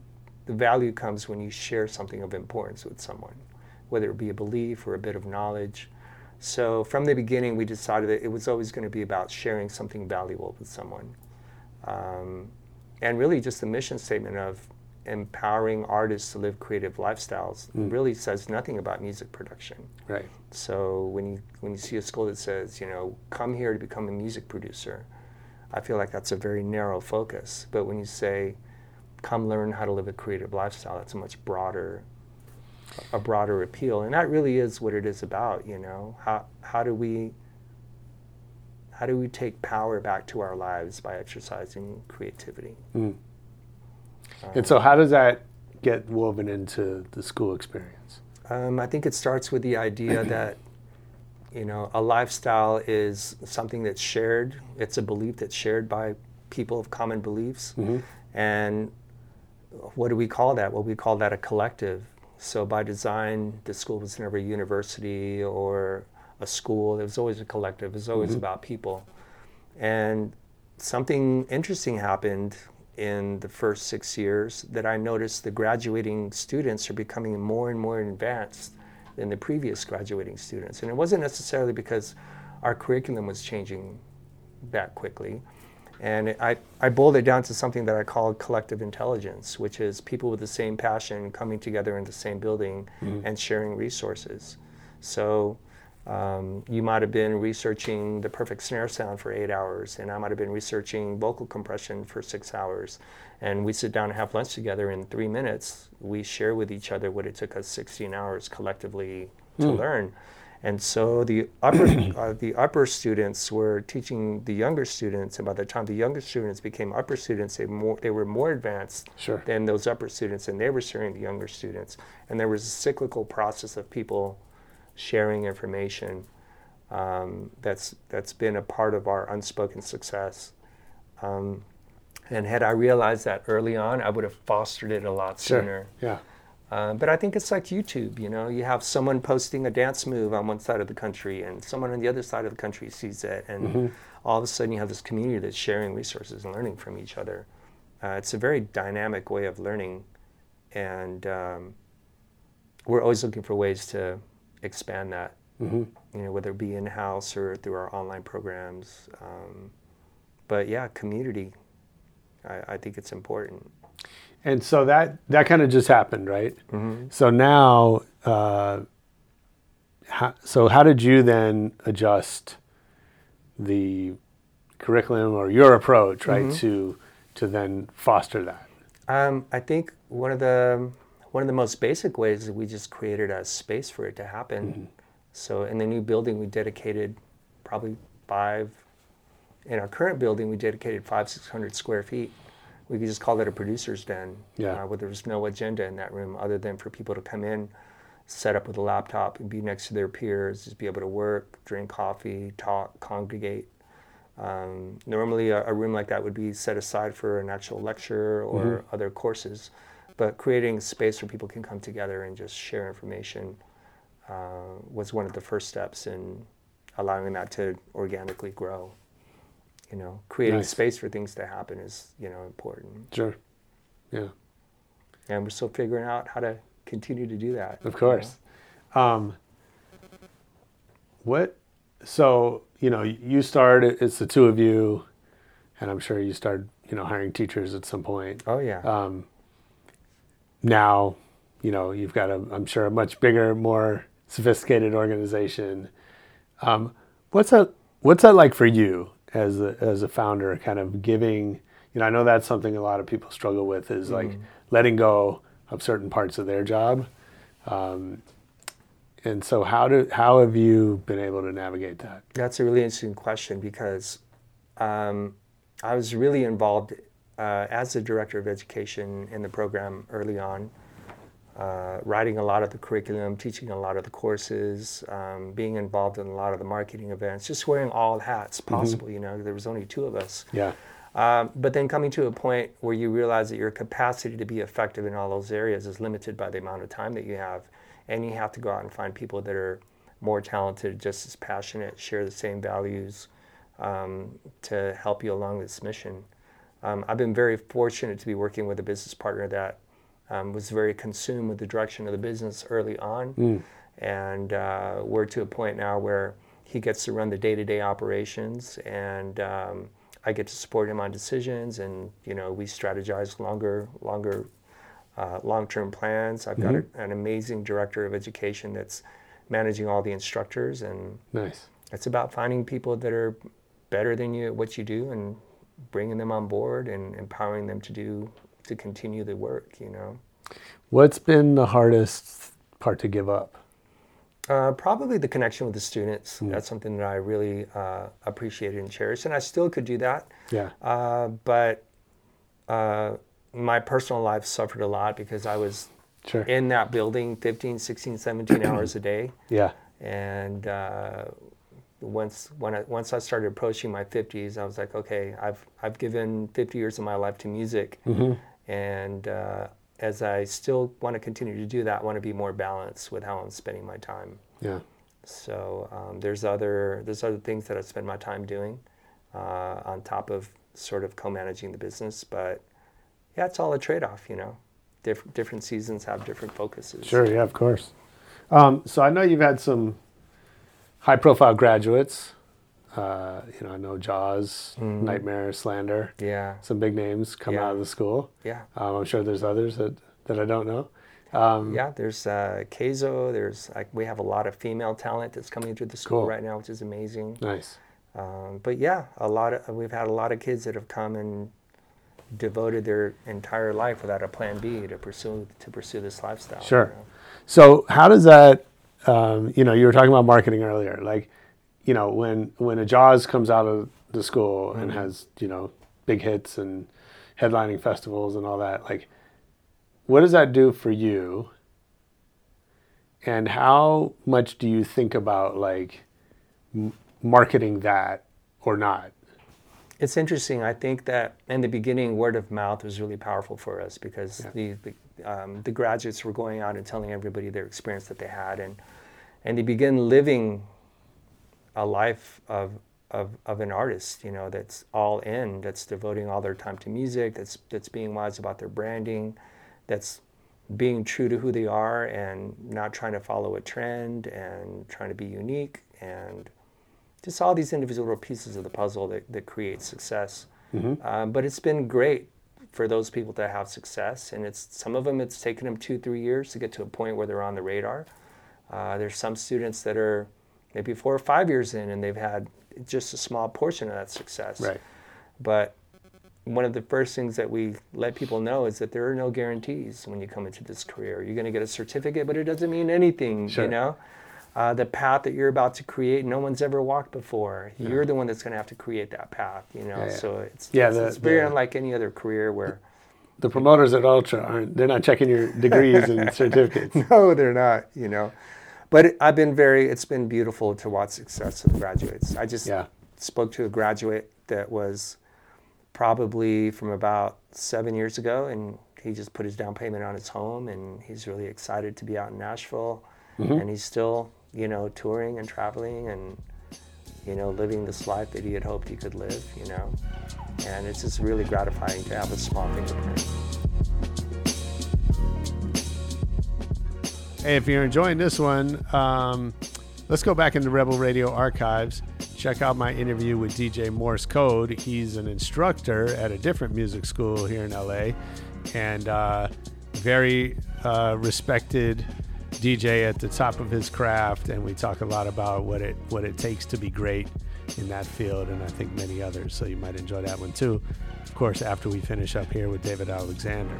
the value comes when you share something of importance with someone, whether it be a belief or a bit of knowledge. So from the beginning, we decided that it was always going to be about sharing something valuable with someone. Um, and really, just the mission statement of empowering artists to live creative lifestyles really says nothing about music production. Right. So when you when you see a school that says, you know, come here to become a music producer, I feel like that's a very narrow focus. But when you say, come learn how to live a creative lifestyle, that's a much broader a broader appeal. And that really is what it is about, you know. How how do we how do we take power back to our lives by exercising creativity? Hmm. Uh, and so, how does that get woven into the school experience? Um, I think it starts with the idea that, you know, a lifestyle is something that's shared. It's a belief that's shared by people of common beliefs. Mm-hmm. And what do we call that? Well, we call that a collective. So by design, the school was never a university or a school. It was always a collective. It was always mm-hmm. about people. And something interesting happened in the first six years that I noticed the graduating students are becoming more and more advanced than the previous graduating students. And it wasn't necessarily because our curriculum was changing that quickly. And I, I boiled it down to something that I call collective intelligence, which is people with the same passion coming together in the same building and sharing resources. So um, you might have been researching the perfect snare sound for eight hours, and I might have been researching vocal compression for six hours. And we sit down and have lunch together in three minutes. We share with each other what it took us 16 hours collectively to learn. And so the upper uh, the upper students were teaching the younger students, and by the time the younger students became upper students, they more they were more advanced Sure. than those upper students, and they were sharing the younger students. And there was a cyclical process of people sharing information um, that's that's been a part of our unspoken success. Um, and had I realized that early on, I would have fostered it a lot sooner. Yeah. Um, but I think it's like YouTube, you know, you have someone posting a dance move on one side of the country and someone on the other side of the country sees it. And all of a sudden you have this community that's sharing resources and learning from each other. Uh, it's a very dynamic way of learning. And um, we're always looking for ways to expand that, you know, whether it be in house or through our online programs. Um, but yeah, community, I, I think it's important. And so that that kind of just happened, right? So now, uh, how, so how did you then adjust the curriculum or your approach, right, Mm-hmm. to to then foster that? Um, I think one of the one of the most basic ways is we just created a space for it to happen. So in the new building, we dedicated probably five. In our current building, we dedicated five six hundred square feet. We could just call that a producer's den, Yeah. uh, where there's no agenda in that room other than for people to come in, set up with a laptop, and be next to their peers, just be able to work, drink coffee, talk, congregate. Um, normally, a, a room like that would be set aside for an actual lecture or other courses, but creating space where people can come together and just share information uh, was one of the first steps in allowing that to organically grow. You know, creating Nice. space for things to happen is you know important, Sure. Yeah. and we're still figuring out how to continue to do that. Of you course. Um, what? So you know, you started. It's the two of you, and I'm sure you started. You know, hiring teachers at some point. Oh yeah. Um, now, you know, you've got a. I'm sure a much bigger, more sophisticated organization. Um, what's that? What's that like for you as a, as a founder? Kind of giving. You know, I know that's something a lot of people struggle with is like letting go of certain parts of their job. Um, and so, how do how have you been able to navigate that? That's a really interesting question because um, I was really involved uh, as the director of education in the program early on, uh, writing a lot of the curriculum, teaching a lot of the courses, um, being involved in a lot of the marketing events, just wearing all hats possible. You know, there was only two of us. Yeah, Um, but then coming to a point where you realize that your capacity to be effective in all those areas is limited by the amount of time that you have, and you have to go out and find people that are more talented, just as passionate, share the same values um, to help you along this mission. Um, I've been very fortunate to be working with a business partner that um, was very consumed with the direction of the business early on, and uh, we're to a point now where he gets to run the day-to-day operations, and um, I get to support him on decisions, and you know we strategize longer, longer, uh, long-term plans. I've got a, an amazing director of education that's managing all the instructors, and nice. it's about finding people that are better than you at what you do and bringing them on board and empowering them to do to continue the work. You know. What's been the hardest part to give up? Uh, probably the connection with the students. That's something that I really uh, appreciated and cherished, and I still could do that. Yeah, Uh, but uh, my personal life suffered a lot because I was sure. in that building 15, 16, 17 hours a day. yeah, And uh, once when I, once I started approaching my 50s, I was like, okay, I've I've given 50 years of my life to music, and uh, as I still want to continue to do that, I want to be more balanced with how I'm spending my time. yeah. So um, there's other there's other things that I spend my time doing uh, on top of sort of co-managing the business, but yeah, it's all a trade-off, you know. Different different seasons have different focuses. Sure, yeah, of course. Um, so I know you've had some high-profile graduates. Uh, you know, I know Jauz, NGHTMRE, Slander, Yeah. some big names come Yeah. out of the school. Yeah. Um, I'm sure there's others that, that I don't know. Um, Yeah, there's uh, Kayzo. There's like we have a lot of female talent that's coming through the school Cool. right now, which is amazing. Nice. Um, but yeah, a lot of we've had a lot of kids that have come and devoted their entire life without a plan B to pursue to pursue this lifestyle. you Sure. know? So how does that? Um, you know, you were talking about marketing earlier. Like, you know, when when a Jauz comes out of the school and has you know big hits and headlining festivals and all that, like, what does that do for you? And how much do you think about like m- marketing that or not? It's interesting. I think that in the beginning, word of mouth was really powerful for us because the the, um, the graduates were going out and telling everybody their experience that they had, and and they begin living a life of of, of an artist, you know, that's all in, that's devoting all their time to music, that's that's being wise about their branding, that's being true to who they are and not trying to follow a trend and trying to be unique and just all these individual pieces of the puzzle that, that create success. Um, but it's been great for those people to have success, and it's some of them it's taken them two, three years to get to a point where they're on the radar. Uh, there's some students that are maybe four or five years in, and they've had just a small portion of that success. Right. But one of the first things that we let people know is that there are no guarantees when you come into this career. You're going to get a certificate, but it doesn't mean anything, Sure. you know? Uh, the path that you're about to create, no one's ever walked before. Yeah. You're the one that's going to have to create that path, you know? Yeah, yeah. So it's, Yeah, it's, the- it's very the- unlike any other career where, The promoters at Ultra aren't. They're not checking your degrees and certificates. no, they're not, you know? But it, I've been very, it's been beautiful to watch success of graduates. I just Yeah. spoke to a graduate that was probably from about seven years ago, and he just put his down payment on his home, and he's really excited to be out in Nashville, mm-hmm. and he's still, you know, touring and traveling and, you know, living this life that he had hoped he could live, you know, and it's just really gratifying to have a small fingerprint. Hey, if you're enjoying this one, um, let's go back into Rebel Radio archives. Check out my interview with DJ Morse Code. He's an instructor at a different music school here in LA and uh, very uh, respected DJ at the top of his craft. And we talk a lot about what it what it takes to be great in that field, and I think many others. So you might enjoy that one too. Of course, after we finish up here with David Alexander.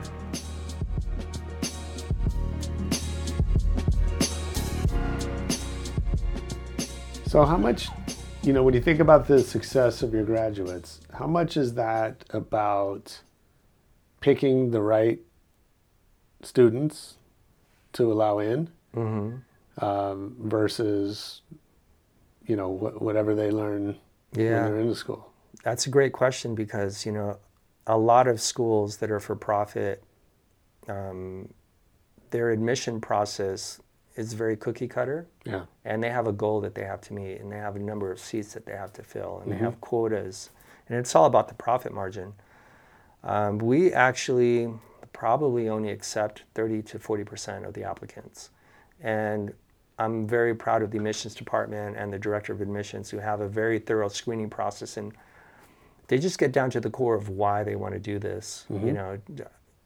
So, how much, you know, when you think about the success of your graduates, how much is that about picking the right students to allow in um, versus, you know, wh- whatever they learn Yeah. when they're in the school? That's a great question because you know a lot of schools that are for profit, um, their admission process is very cookie cutter, Yeah. and they have a goal that they have to meet, and they have a number of seats that they have to fill, and they have quotas, and it's all about the profit margin. Um, we actually probably only accept 30 to 40 percent of the applicants, and I'm very proud of the admissions department and the director of admissions who have a very thorough screening process and they just get down to the core of why they want to do this. You know,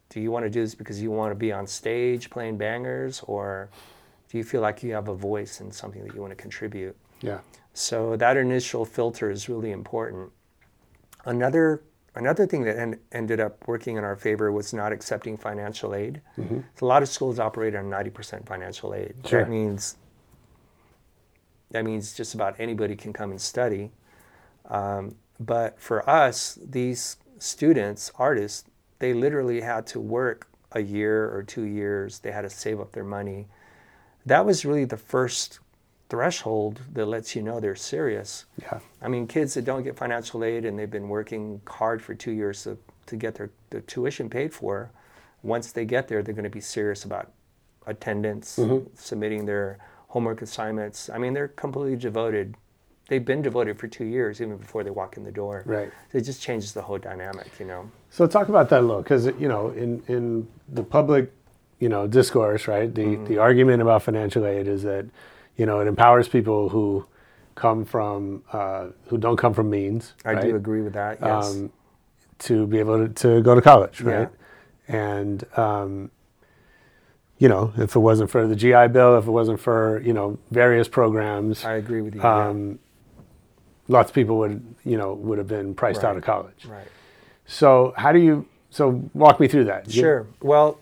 do you want to do this because you want to be on stage playing bangers, or do you feel like you have a voice and something that you want to contribute? Yeah. So that initial filter is really important. Another another thing that en- ended up working in our favor was not accepting financial aid. So a lot of schools operate on 90% financial aid. Sure. That means that means just about anybody can come and study. Um, but for us, these students, artists, they literally had to work a year or two years. They had to save up their money. That was really the first threshold that lets you know they're serious. Yeah. I mean, kids that don't get financial aid and they've been working hard for two years to, to get their, their tuition paid for, once they get there, they're going to be serious about attendance, mm-hmm. submitting their homework assignments. I mean, they're completely devoted. They've been devoted for two years, even before they walk in the door. Right. It just changes the whole dynamic, you know. So talk about that a little, because you know, in in the public, you know, discourse, right? The Mm-hmm. the argument about financial aid is that, you know, it empowers people who come from uh, who don't come from means. I right? do agree with that. Yes. um, to be able to, to go to college, Yeah. right? And um, you know, if it wasn't for the GI Bill, if it wasn't for you know various programs, I agree with you. yeah. um, lots of people would you know would have been priced out of college. right. So how do you? So walk me through that. Sure. Well,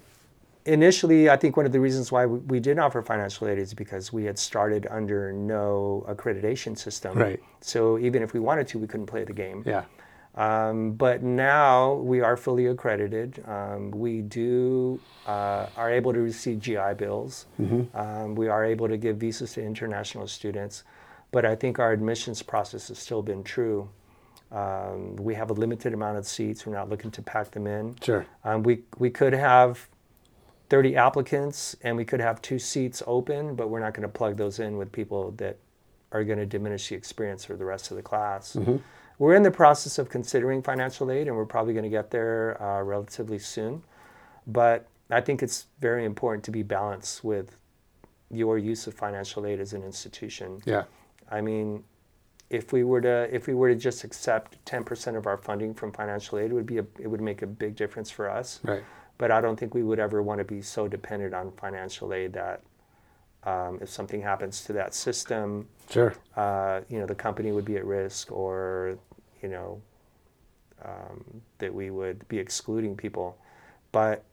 initially, I think one of the reasons why we, we didn't offer financial aid is because we had started under no accreditation system. Right. So even if we wanted to, we couldn't play the game. Yeah. Um, but now we are fully accredited. Um, we do uh, are able to receive GI bills. Um, we are able to give visas to international students. But I think our admissions process has still been true. Um, we have a limited amount of seats. We're not looking to pack them in. Sure. Um, we we could have 30 applicants and we could have two seats open, but we're not going to plug those in with people that are going to diminish the experience for the rest of the class. We're in the process of considering financial aid, and we're probably going to get there uh, relatively soon. But I think it's very important to be balanced with your use of financial aid as an institution. Yeah. I mean, if we were to if we were to just accept 10% of our funding from financial aid, it would be a, it would make a big difference for us. Right. But I don't think we would ever want to be so dependent on financial aid that um, if something happens to that system, Sure. uh, you know, the company would be at risk, or you know, um, that we would be excluding people. But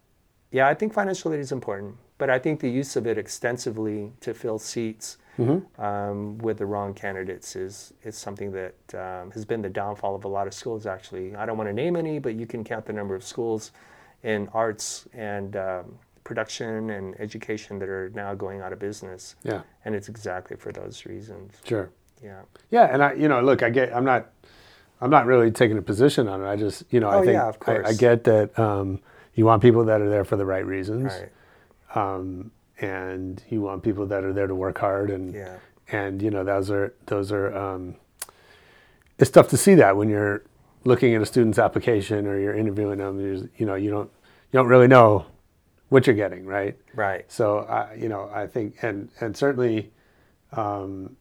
yeah, I think financial aid is important. But I think the use of it extensively to fill seats um, with the wrong candidates is is something that um, has been the downfall of a lot of schools. Actually, I don't want to name any, but you can count the number of schools in arts and um, production and education that are now going out of business. Yeah. And it's exactly for those reasons. Sure. Yeah. Yeah, and I, you know, look, I get, I'm not, I'm not really taking a position on it. I just, you know, I Oh, think yeah, I, I get that um, you want people that are there for the right reasons, Right. um, and you want people that are there to work hard, and Yeah. and you know, those are those are. Um, it's tough to see that when you're looking at a student's application or you're interviewing them. You're, you know, you don't you don't really know what you're getting, right? Right. So I, you know, I think, and and certainly, um,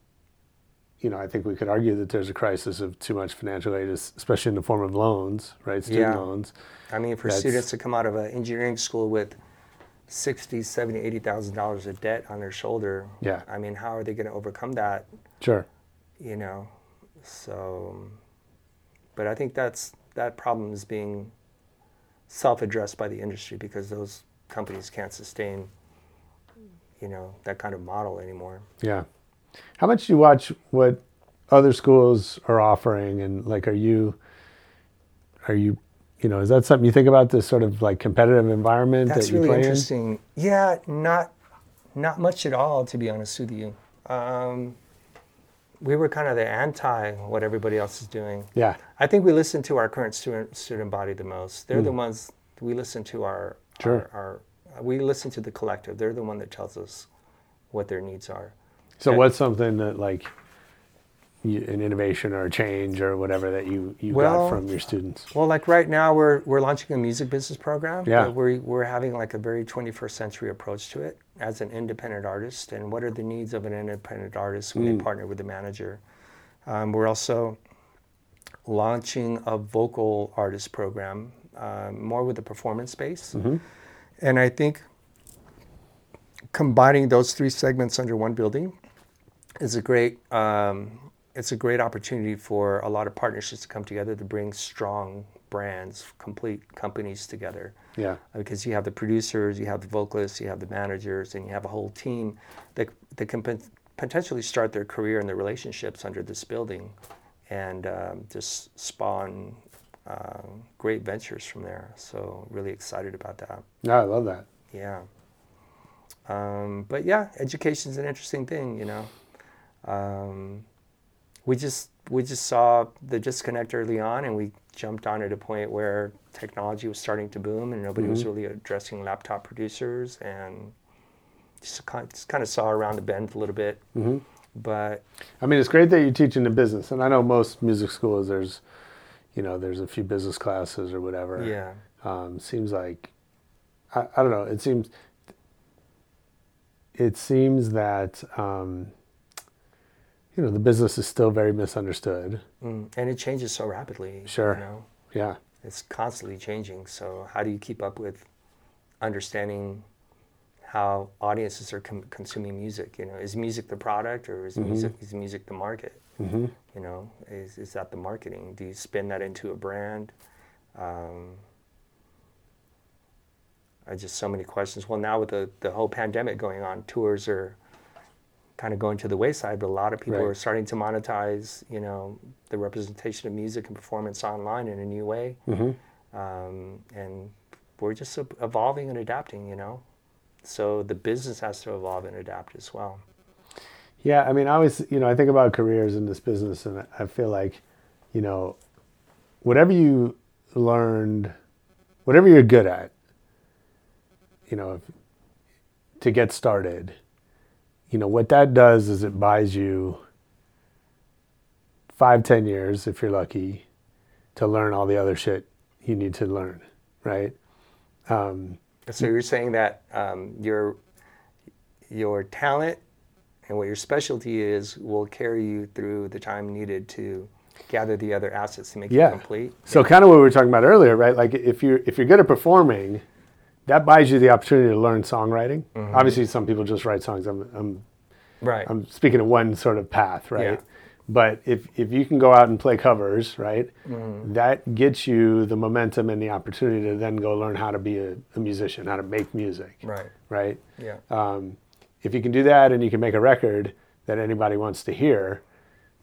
you know, I think we could argue that there's a crisis of too much financial aid, especially in the form of loans, right? Student Yeah. loans. I mean, for That's- students to come out of an engineering school with 60, 70, 80,000 dollars of debt on their shoulder. Yeah. I mean, how are they going to overcome that, Sure. you know? So but I think that's that problem is being self-addressed by the industry because those companies can't sustain you know, that kind of model anymore. Yeah. How much do you watch what other schools are offering, and like, are you, are you, you know, is that something you think about this sort of like competitive environment That's that really interesting. Yeah, not not much at all, to be honest with you. Um, we were kind of the anti what everybody else is doing. Yeah. I think we listen to our current student student body the most. They're the ones we listen to. Our, Hmm. Sure. our, our we listen to the collective. They're the one that tells us what their needs are. So Yeah. what's something that like you, an innovation or a change or whatever that you you Well- got from your students? Well, like right now, we're we're launching a music business program. Yeah. but We're we're having like a very 21st century approach to it as an independent artist, and what are the needs of an independent artist when they partner with the manager. Um, we're also launching a vocal artist program, um, more with the performance space, and I think combining those three segments under one building is a great um, it's a great opportunity for a lot of partnerships to come together to bring strong brands, complete companies together. Yeah. Because you have the producers, you have the vocalists, you have the managers, and you have a whole team that that can pot- potentially start their career and their relationships under this building, and um, just spawn um, great ventures from there. So really excited about that. Yeah, I love that. Yeah. Um, but yeah, education's an interesting thing, you know. Um, we just we just saw the disconnect early on, and we jumped on at a point where technology was starting to boom, and nobody was really addressing laptop producers, and just kind, of saw around the bend a little bit. But I mean, it's great that you're teaching the business, and I know most music schools there's, you know, there's a few business classes or whatever. yeah, Um, seems like, I, I don't know. It seems. It seems that, um, you know, the business is still very misunderstood. mm. and it changes so rapidly. Sure. You know? Yeah. it's constantly changing. So how do you keep up with understanding how audiences are com- consuming music? You know, is music the product or is music is music the market? Mm-hmm. You know, is is that the marketing? Do you spin that into a brand? Um, I just so many questions. Well, now with the the whole pandemic going on, tours are kind of going to the wayside, but a lot of people Right. are starting to monetize, you know, the representation of music and performance online in a new way. Um, and we're just evolving and adapting, you know. So the business has to evolve and adapt as well. Yeah, I mean, I always, you know, I think about careers in this business, and I feel like, you know, whatever you learned, whatever you're good at, you know, to get started, you know, what that does is it buys you five, ten years, if you're lucky, to learn all the other shit you need to learn, right? Um, So you're saying that um, your your talent and what your specialty is will carry you through the time needed to gather the other assets to make Yeah. you complete. So kind of what we were talking about earlier, right? Like if you're if you're good at performing, that buys you the opportunity to learn songwriting. Obviously, some people just write songs. I'm, I'm Right. I'm speaking of one sort of path, right? Yeah. But if if you can go out and play covers, right, Mm-hmm. that gets you the momentum and the opportunity to then go learn how to be a, a musician, how to make music, right. right? Yeah. Um, if you can do that and you can make a record that anybody wants to hear,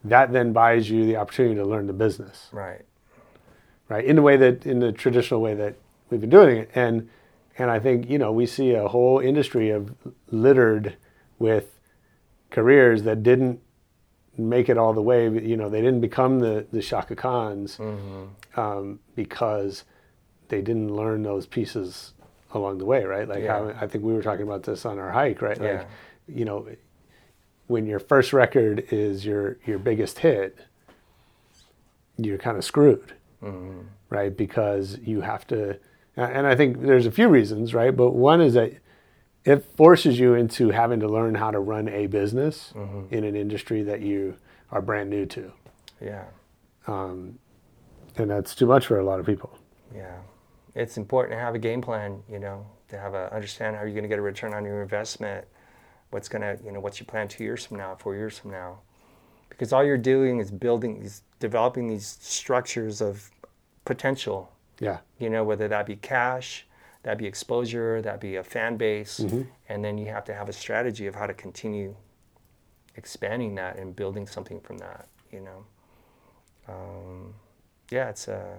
that then buys you the opportunity to learn the business, right. right? In the way that in the traditional way that we've been doing it, and and I think you know we see a whole industry of littered with careers that didn't make it all the way. You know, they didn't become the the Chaka Khans um, because they didn't learn those pieces along the way, right? Like Yeah. how, I think we were talking about this on our hike, right? Yeah. You know, when your first record is your your biggest hit, you're kind of screwed, right? Because you have to, and I think there's a few reasons, right? But one is that it forces you into having to learn how to run a business mm-hmm. in an industry that you are brand new to, Yeah. Um, and that's too much for a lot of people. Yeah. It's important to have a game plan, you know, to have a understand how you're going to get a return on your investment. What's going to, you know, what's your plan two years from now, four years from now? Because all you're doing is building these, developing these structures of potential, Yeah, you know, whether that be cash, that be exposure, that be a fan base. And then you have to have a strategy of how to continue expanding that and building something from that, you know. Um, yeah, it's a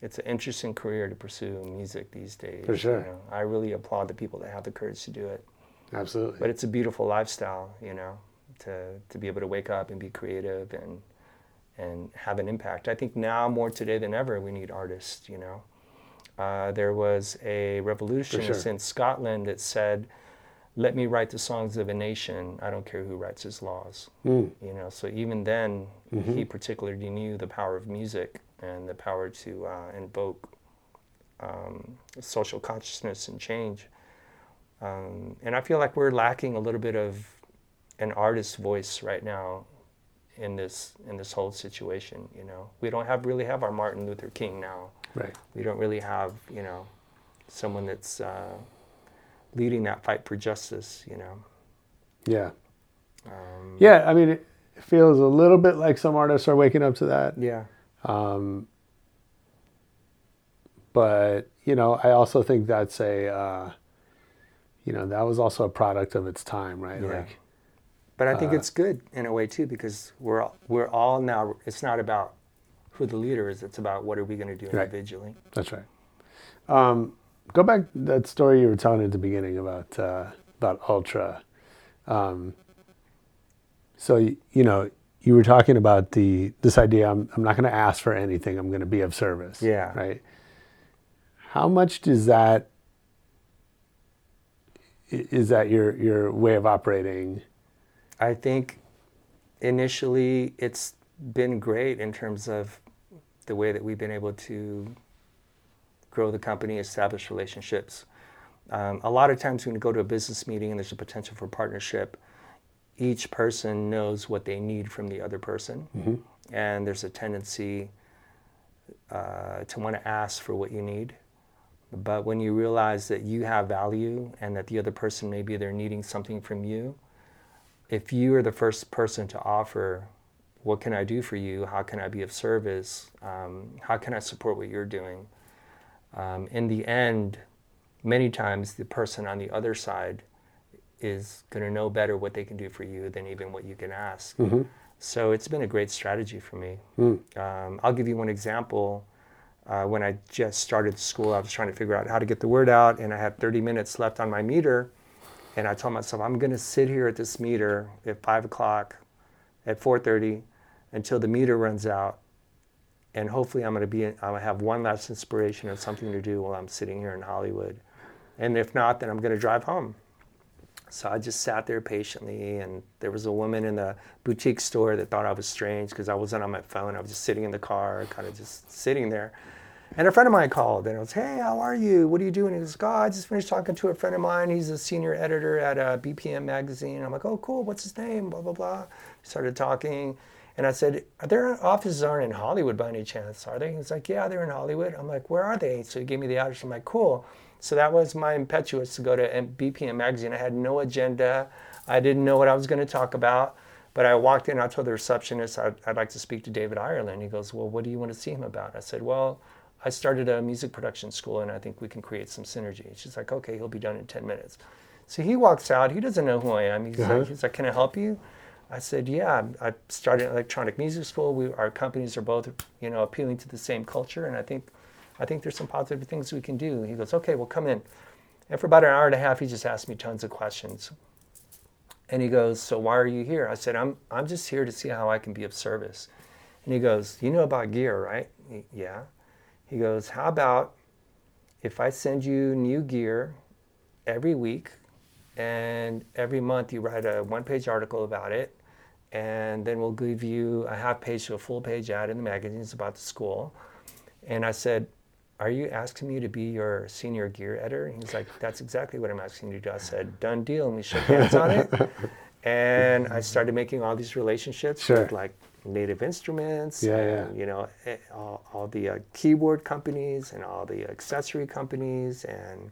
it's an interesting career to pursue music these days. For sure. You know? I really applaud the people that have the courage to do it. absolutely. But it's a beautiful lifestyle, you know, to to be able to wake up and be creative and and have an impact. I think now more today than ever we need artists, you know. Uh, there was a revolutionist sure. in Scotland that said, "Let me write the songs of a nation. I don't care who writes his laws." Mm. You know, so even then, he particularly knew the power of music and the power to uh, invoke um, social consciousness and change. Um, and I feel like we're lacking a little bit of an artist's voice right now in this in this whole situation. You know, we don't have really have our Martin Luther King now. right. We don't really have you know someone that's uh, leading that fight for justice. You know. Yeah. Um, Yeah, I mean, it feels a little bit like some artists are waking up to that. Yeah. Um, But, you know, I also think that's a, uh, you know, that was also a product of its time, right? Yeah. Like, But I think it's good in a way too because we're all, we're all now. It's not about who the leader is. It's about what are we going to do Right. individually. that's right. Um, go back to that story you were telling at the beginning about, uh, about Ultra. Um, so, y- you know, you were talking about the, this idea, I'm, I'm not going to ask for anything. I'm going to be of service. Yeah. Right. How much does that is that your, your way of operating? I think initially it's been great in terms of the way that we've been able to grow the company, establish relationships. Um, a lot of times when you go to a business meeting and there's a potential for partnership, each person knows what they need from the other person, and there's a tendency uh, to want to ask for what you need. But when you realize that you have value and that the other person maybe they're needing something from you, if you are the first person to offer, what can I do for you? How can I be of service? Um, how can I support what you're doing? Um, in the end, many times the person on the other side is going to know better what they can do for you than even what you can ask. So it's been a great strategy for me. Um, I'll give you one example. Uh, when I just started school, I was trying to figure out how to get the word out, and I had 30 minutes left on my meter. And I told myself, I'm going to sit here at this meter at 5 o'clock, at 4.30, until the meter runs out. And hopefully I'm going to be, I'm going to have one last inspiration of something to do while I'm sitting here in Hollywood. And if not, then I'm going to drive home. So I just sat there patiently, and there was a woman in the boutique store that thought I was strange because I wasn't on my phone. I was just sitting in the car, kind of just sitting there. And a friend of mine called, and I was, "Hey, how are you? What are you doing?" He goes, "Oh, I just finished talking to a friend of mine. He's a senior editor at uh, BPM magazine." I'm like, "Oh, cool. What's his name?" Blah blah blah. Started talking, and I said, "Are their offices aren't in Hollywood by any chance? Are they?" He's like, "Yeah, they're in Hollywood." I'm like, "Where are they?" So he gave me the address. I'm like, "Cool." So that was my impetus to go to BPM magazine. I had no agenda. I didn't know what I was going to talk about. But I walked in, I told the receptionist I'd, I'd like to speak to David Ireland. He goes, Well, what do you want to see him about? I said, Well, I started a music production school and I think we can create some synergy. She's like, Okay, he'll be done in 10 minutes. So he walks out. He doesn't know who I am. He's, like, uh-huh. he's like, Can I help you? I said, Yeah. I started an electronic music school. We, our companies are both, you know, appealing to the same culture, and I think, I think there's some positive things we can do. He goes, Okay, well, come in. And for about an hour and a half, he just asked me tons of questions. And he goes, So why are you here? I said, I'm, I'm just here to see how I can be of service. And he goes, You know about gear, right? He- yeah. He goes, How about if I send you new gear every week and every month you write a one page article about it? And then we'll give you a half page to a full page ad in the magazines about the school. And I said, Are you asking me to be your senior gear editor? And he's like, That's exactly what I'm asking you to do. I said, Done deal. And we shook hands on it. And I started making all these relationships Sure. with like Native Instruments, Yeah, and, yeah. you know, eh, all, all the uh, keyboard companies and all the accessory companies. And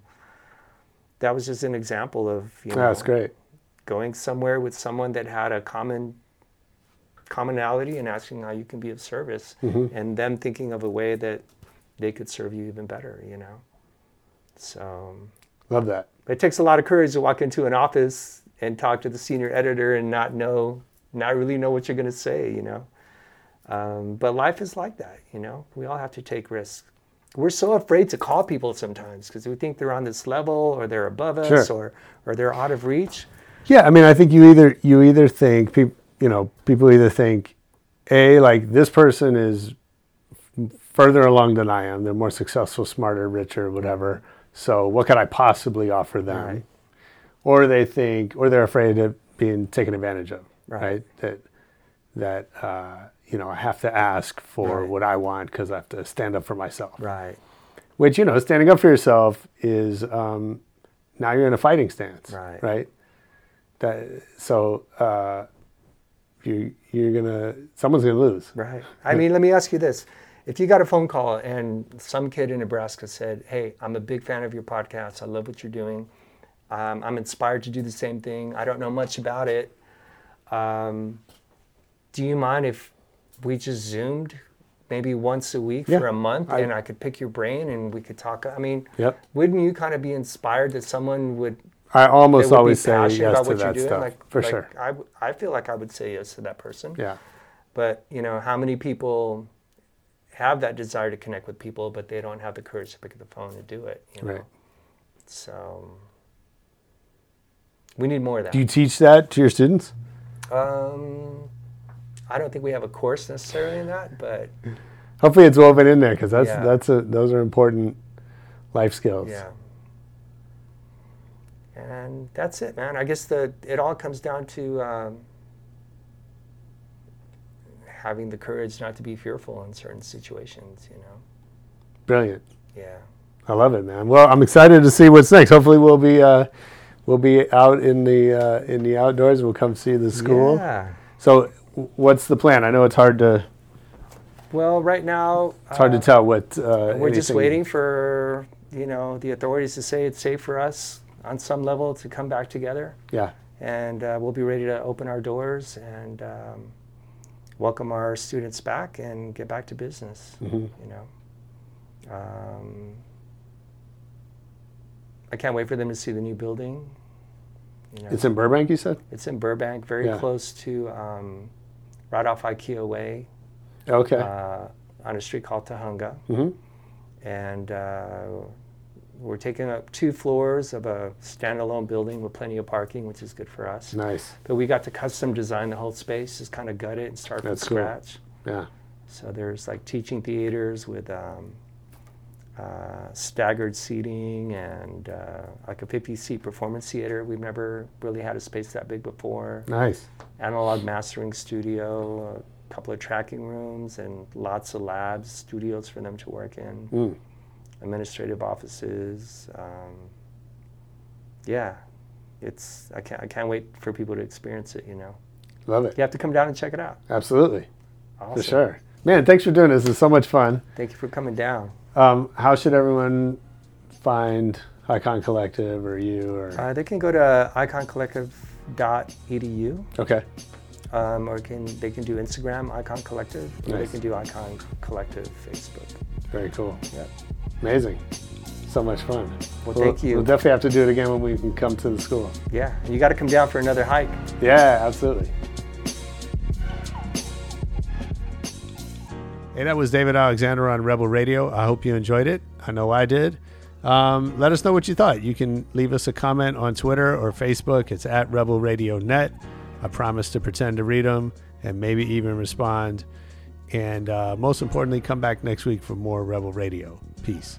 that was just an example of, you know, That's great. going somewhere with someone that had a common commonality and asking how you can be of service Mm-hmm. and them thinking of a way that they could serve you even better you know so Love that. it takes a lot of courage to walk into an office and talk to the senior editor and not know not really know what you're going to say you know um, but life is like that you know we all have to take risks we're so afraid to call people sometimes because we think they're on this level or they're above us Sure. or or they're out of reach Yeah, I mean, I think you either you either think people, you know, people either think, a like this person is further along than I am. They're more successful, smarter, richer, whatever. So what could I possibly offer them? Right. Or they think, or they're afraid of being taken advantage of. Right. That that uh, you know I have to ask for Right. what I want because I have to stand up for myself. right Which you know, standing up for yourself is um, now you're in a fighting stance, Right. Right. That so uh, you you're gonna someone's gonna lose. Right. I mean, let me ask you this. If you got a phone call and some kid in Nebraska said, Hey, I'm a big fan of your podcast. I love what you're doing. Um, I'm inspired to do the same thing. I don't know much about it. Um, do you mind if we just Zoomed maybe once a week Yeah. for a month I- and I could pick your brain and we could talk? I mean, Yep. wouldn't you kind of be inspired that someone would I almost would always say yes about to what you're that doing? stuff Like, for like, sure. I feel like I would say yes to that person. Yeah. But you know, how many people have that desire to connect with people, but they don't have the courage to pick up the phone and do it? You know? Right. So we need more of that. Do you teach that to your students? Um, I don't think we have a course necessarily in that, but Hopefully, it's woven in there because that's Yeah. that's a those are important life skills. yeah. And that's it, man. I guess the it all comes down to um, having the courage not to be fearful in certain situations. You know. Brilliant. Yeah. I love it, man. Well, I'm excited to see what's next. Hopefully, we'll be uh, we'll be out in the uh, in the outdoors. We'll come see the school. Yeah. So, what's the plan? I know it's hard to Well, right now it's hard to uh, tell what. Uh, We're just waiting for you know the authorities to say it's safe for us on some level to come back together, Yeah, and uh, we'll be ready to open our doors and um, welcome our students back and get back to business. Mm-hmm. You know, um, I can't wait for them to see the new building. You know, it's in Burbank. You said. it's in Burbank, very Yeah. close to um, right off IKEA Way Okay. uh, on a street called Tujunga. Mm-hmm. And uh, we're taking up two floors of a standalone building with plenty of parking, which is good for us. nice. But we got to custom design the whole space, just kind of gut it and start That's from cool. scratch. Yeah. So there's like teaching theaters with um, uh, staggered seating and uh, like a 50 seat performance theater. We've never really had a space that big before Nice. analog mastering studio, a couple of tracking rooms, and lots of labs, studios for them to work in, Mm. administrative offices. Um, yeah, it's I can't I can't wait for people to experience it. You know, Love it. you have to come down and check it out. Absolutely. Awesome. For sure. Man, thanks for doing this. It's so much fun. Thank you for coming down. Um, how should everyone find Icon Collective or you or Uh, they can go to iconcollective.edu, okay. um, or can they can do Instagram Icon Collective, or they can do Icon Collective Facebook. Very cool. Yep. Amazing. So much fun. Well, thank you. We'll definitely have to do it again when we can come to the school. Yeah, and you got to come down for another hike. Yeah, absolutely. Hey, that was David Alexander on Rebel Radio. I hope you enjoyed it. I know I did. Um, let us know what you thought. You can leave us a comment on Twitter or Facebook. It's at Rebel Radio Net. I promise to pretend to read them and maybe even respond. And uh, most importantly, come back next week for more Rebel Radio. Peace.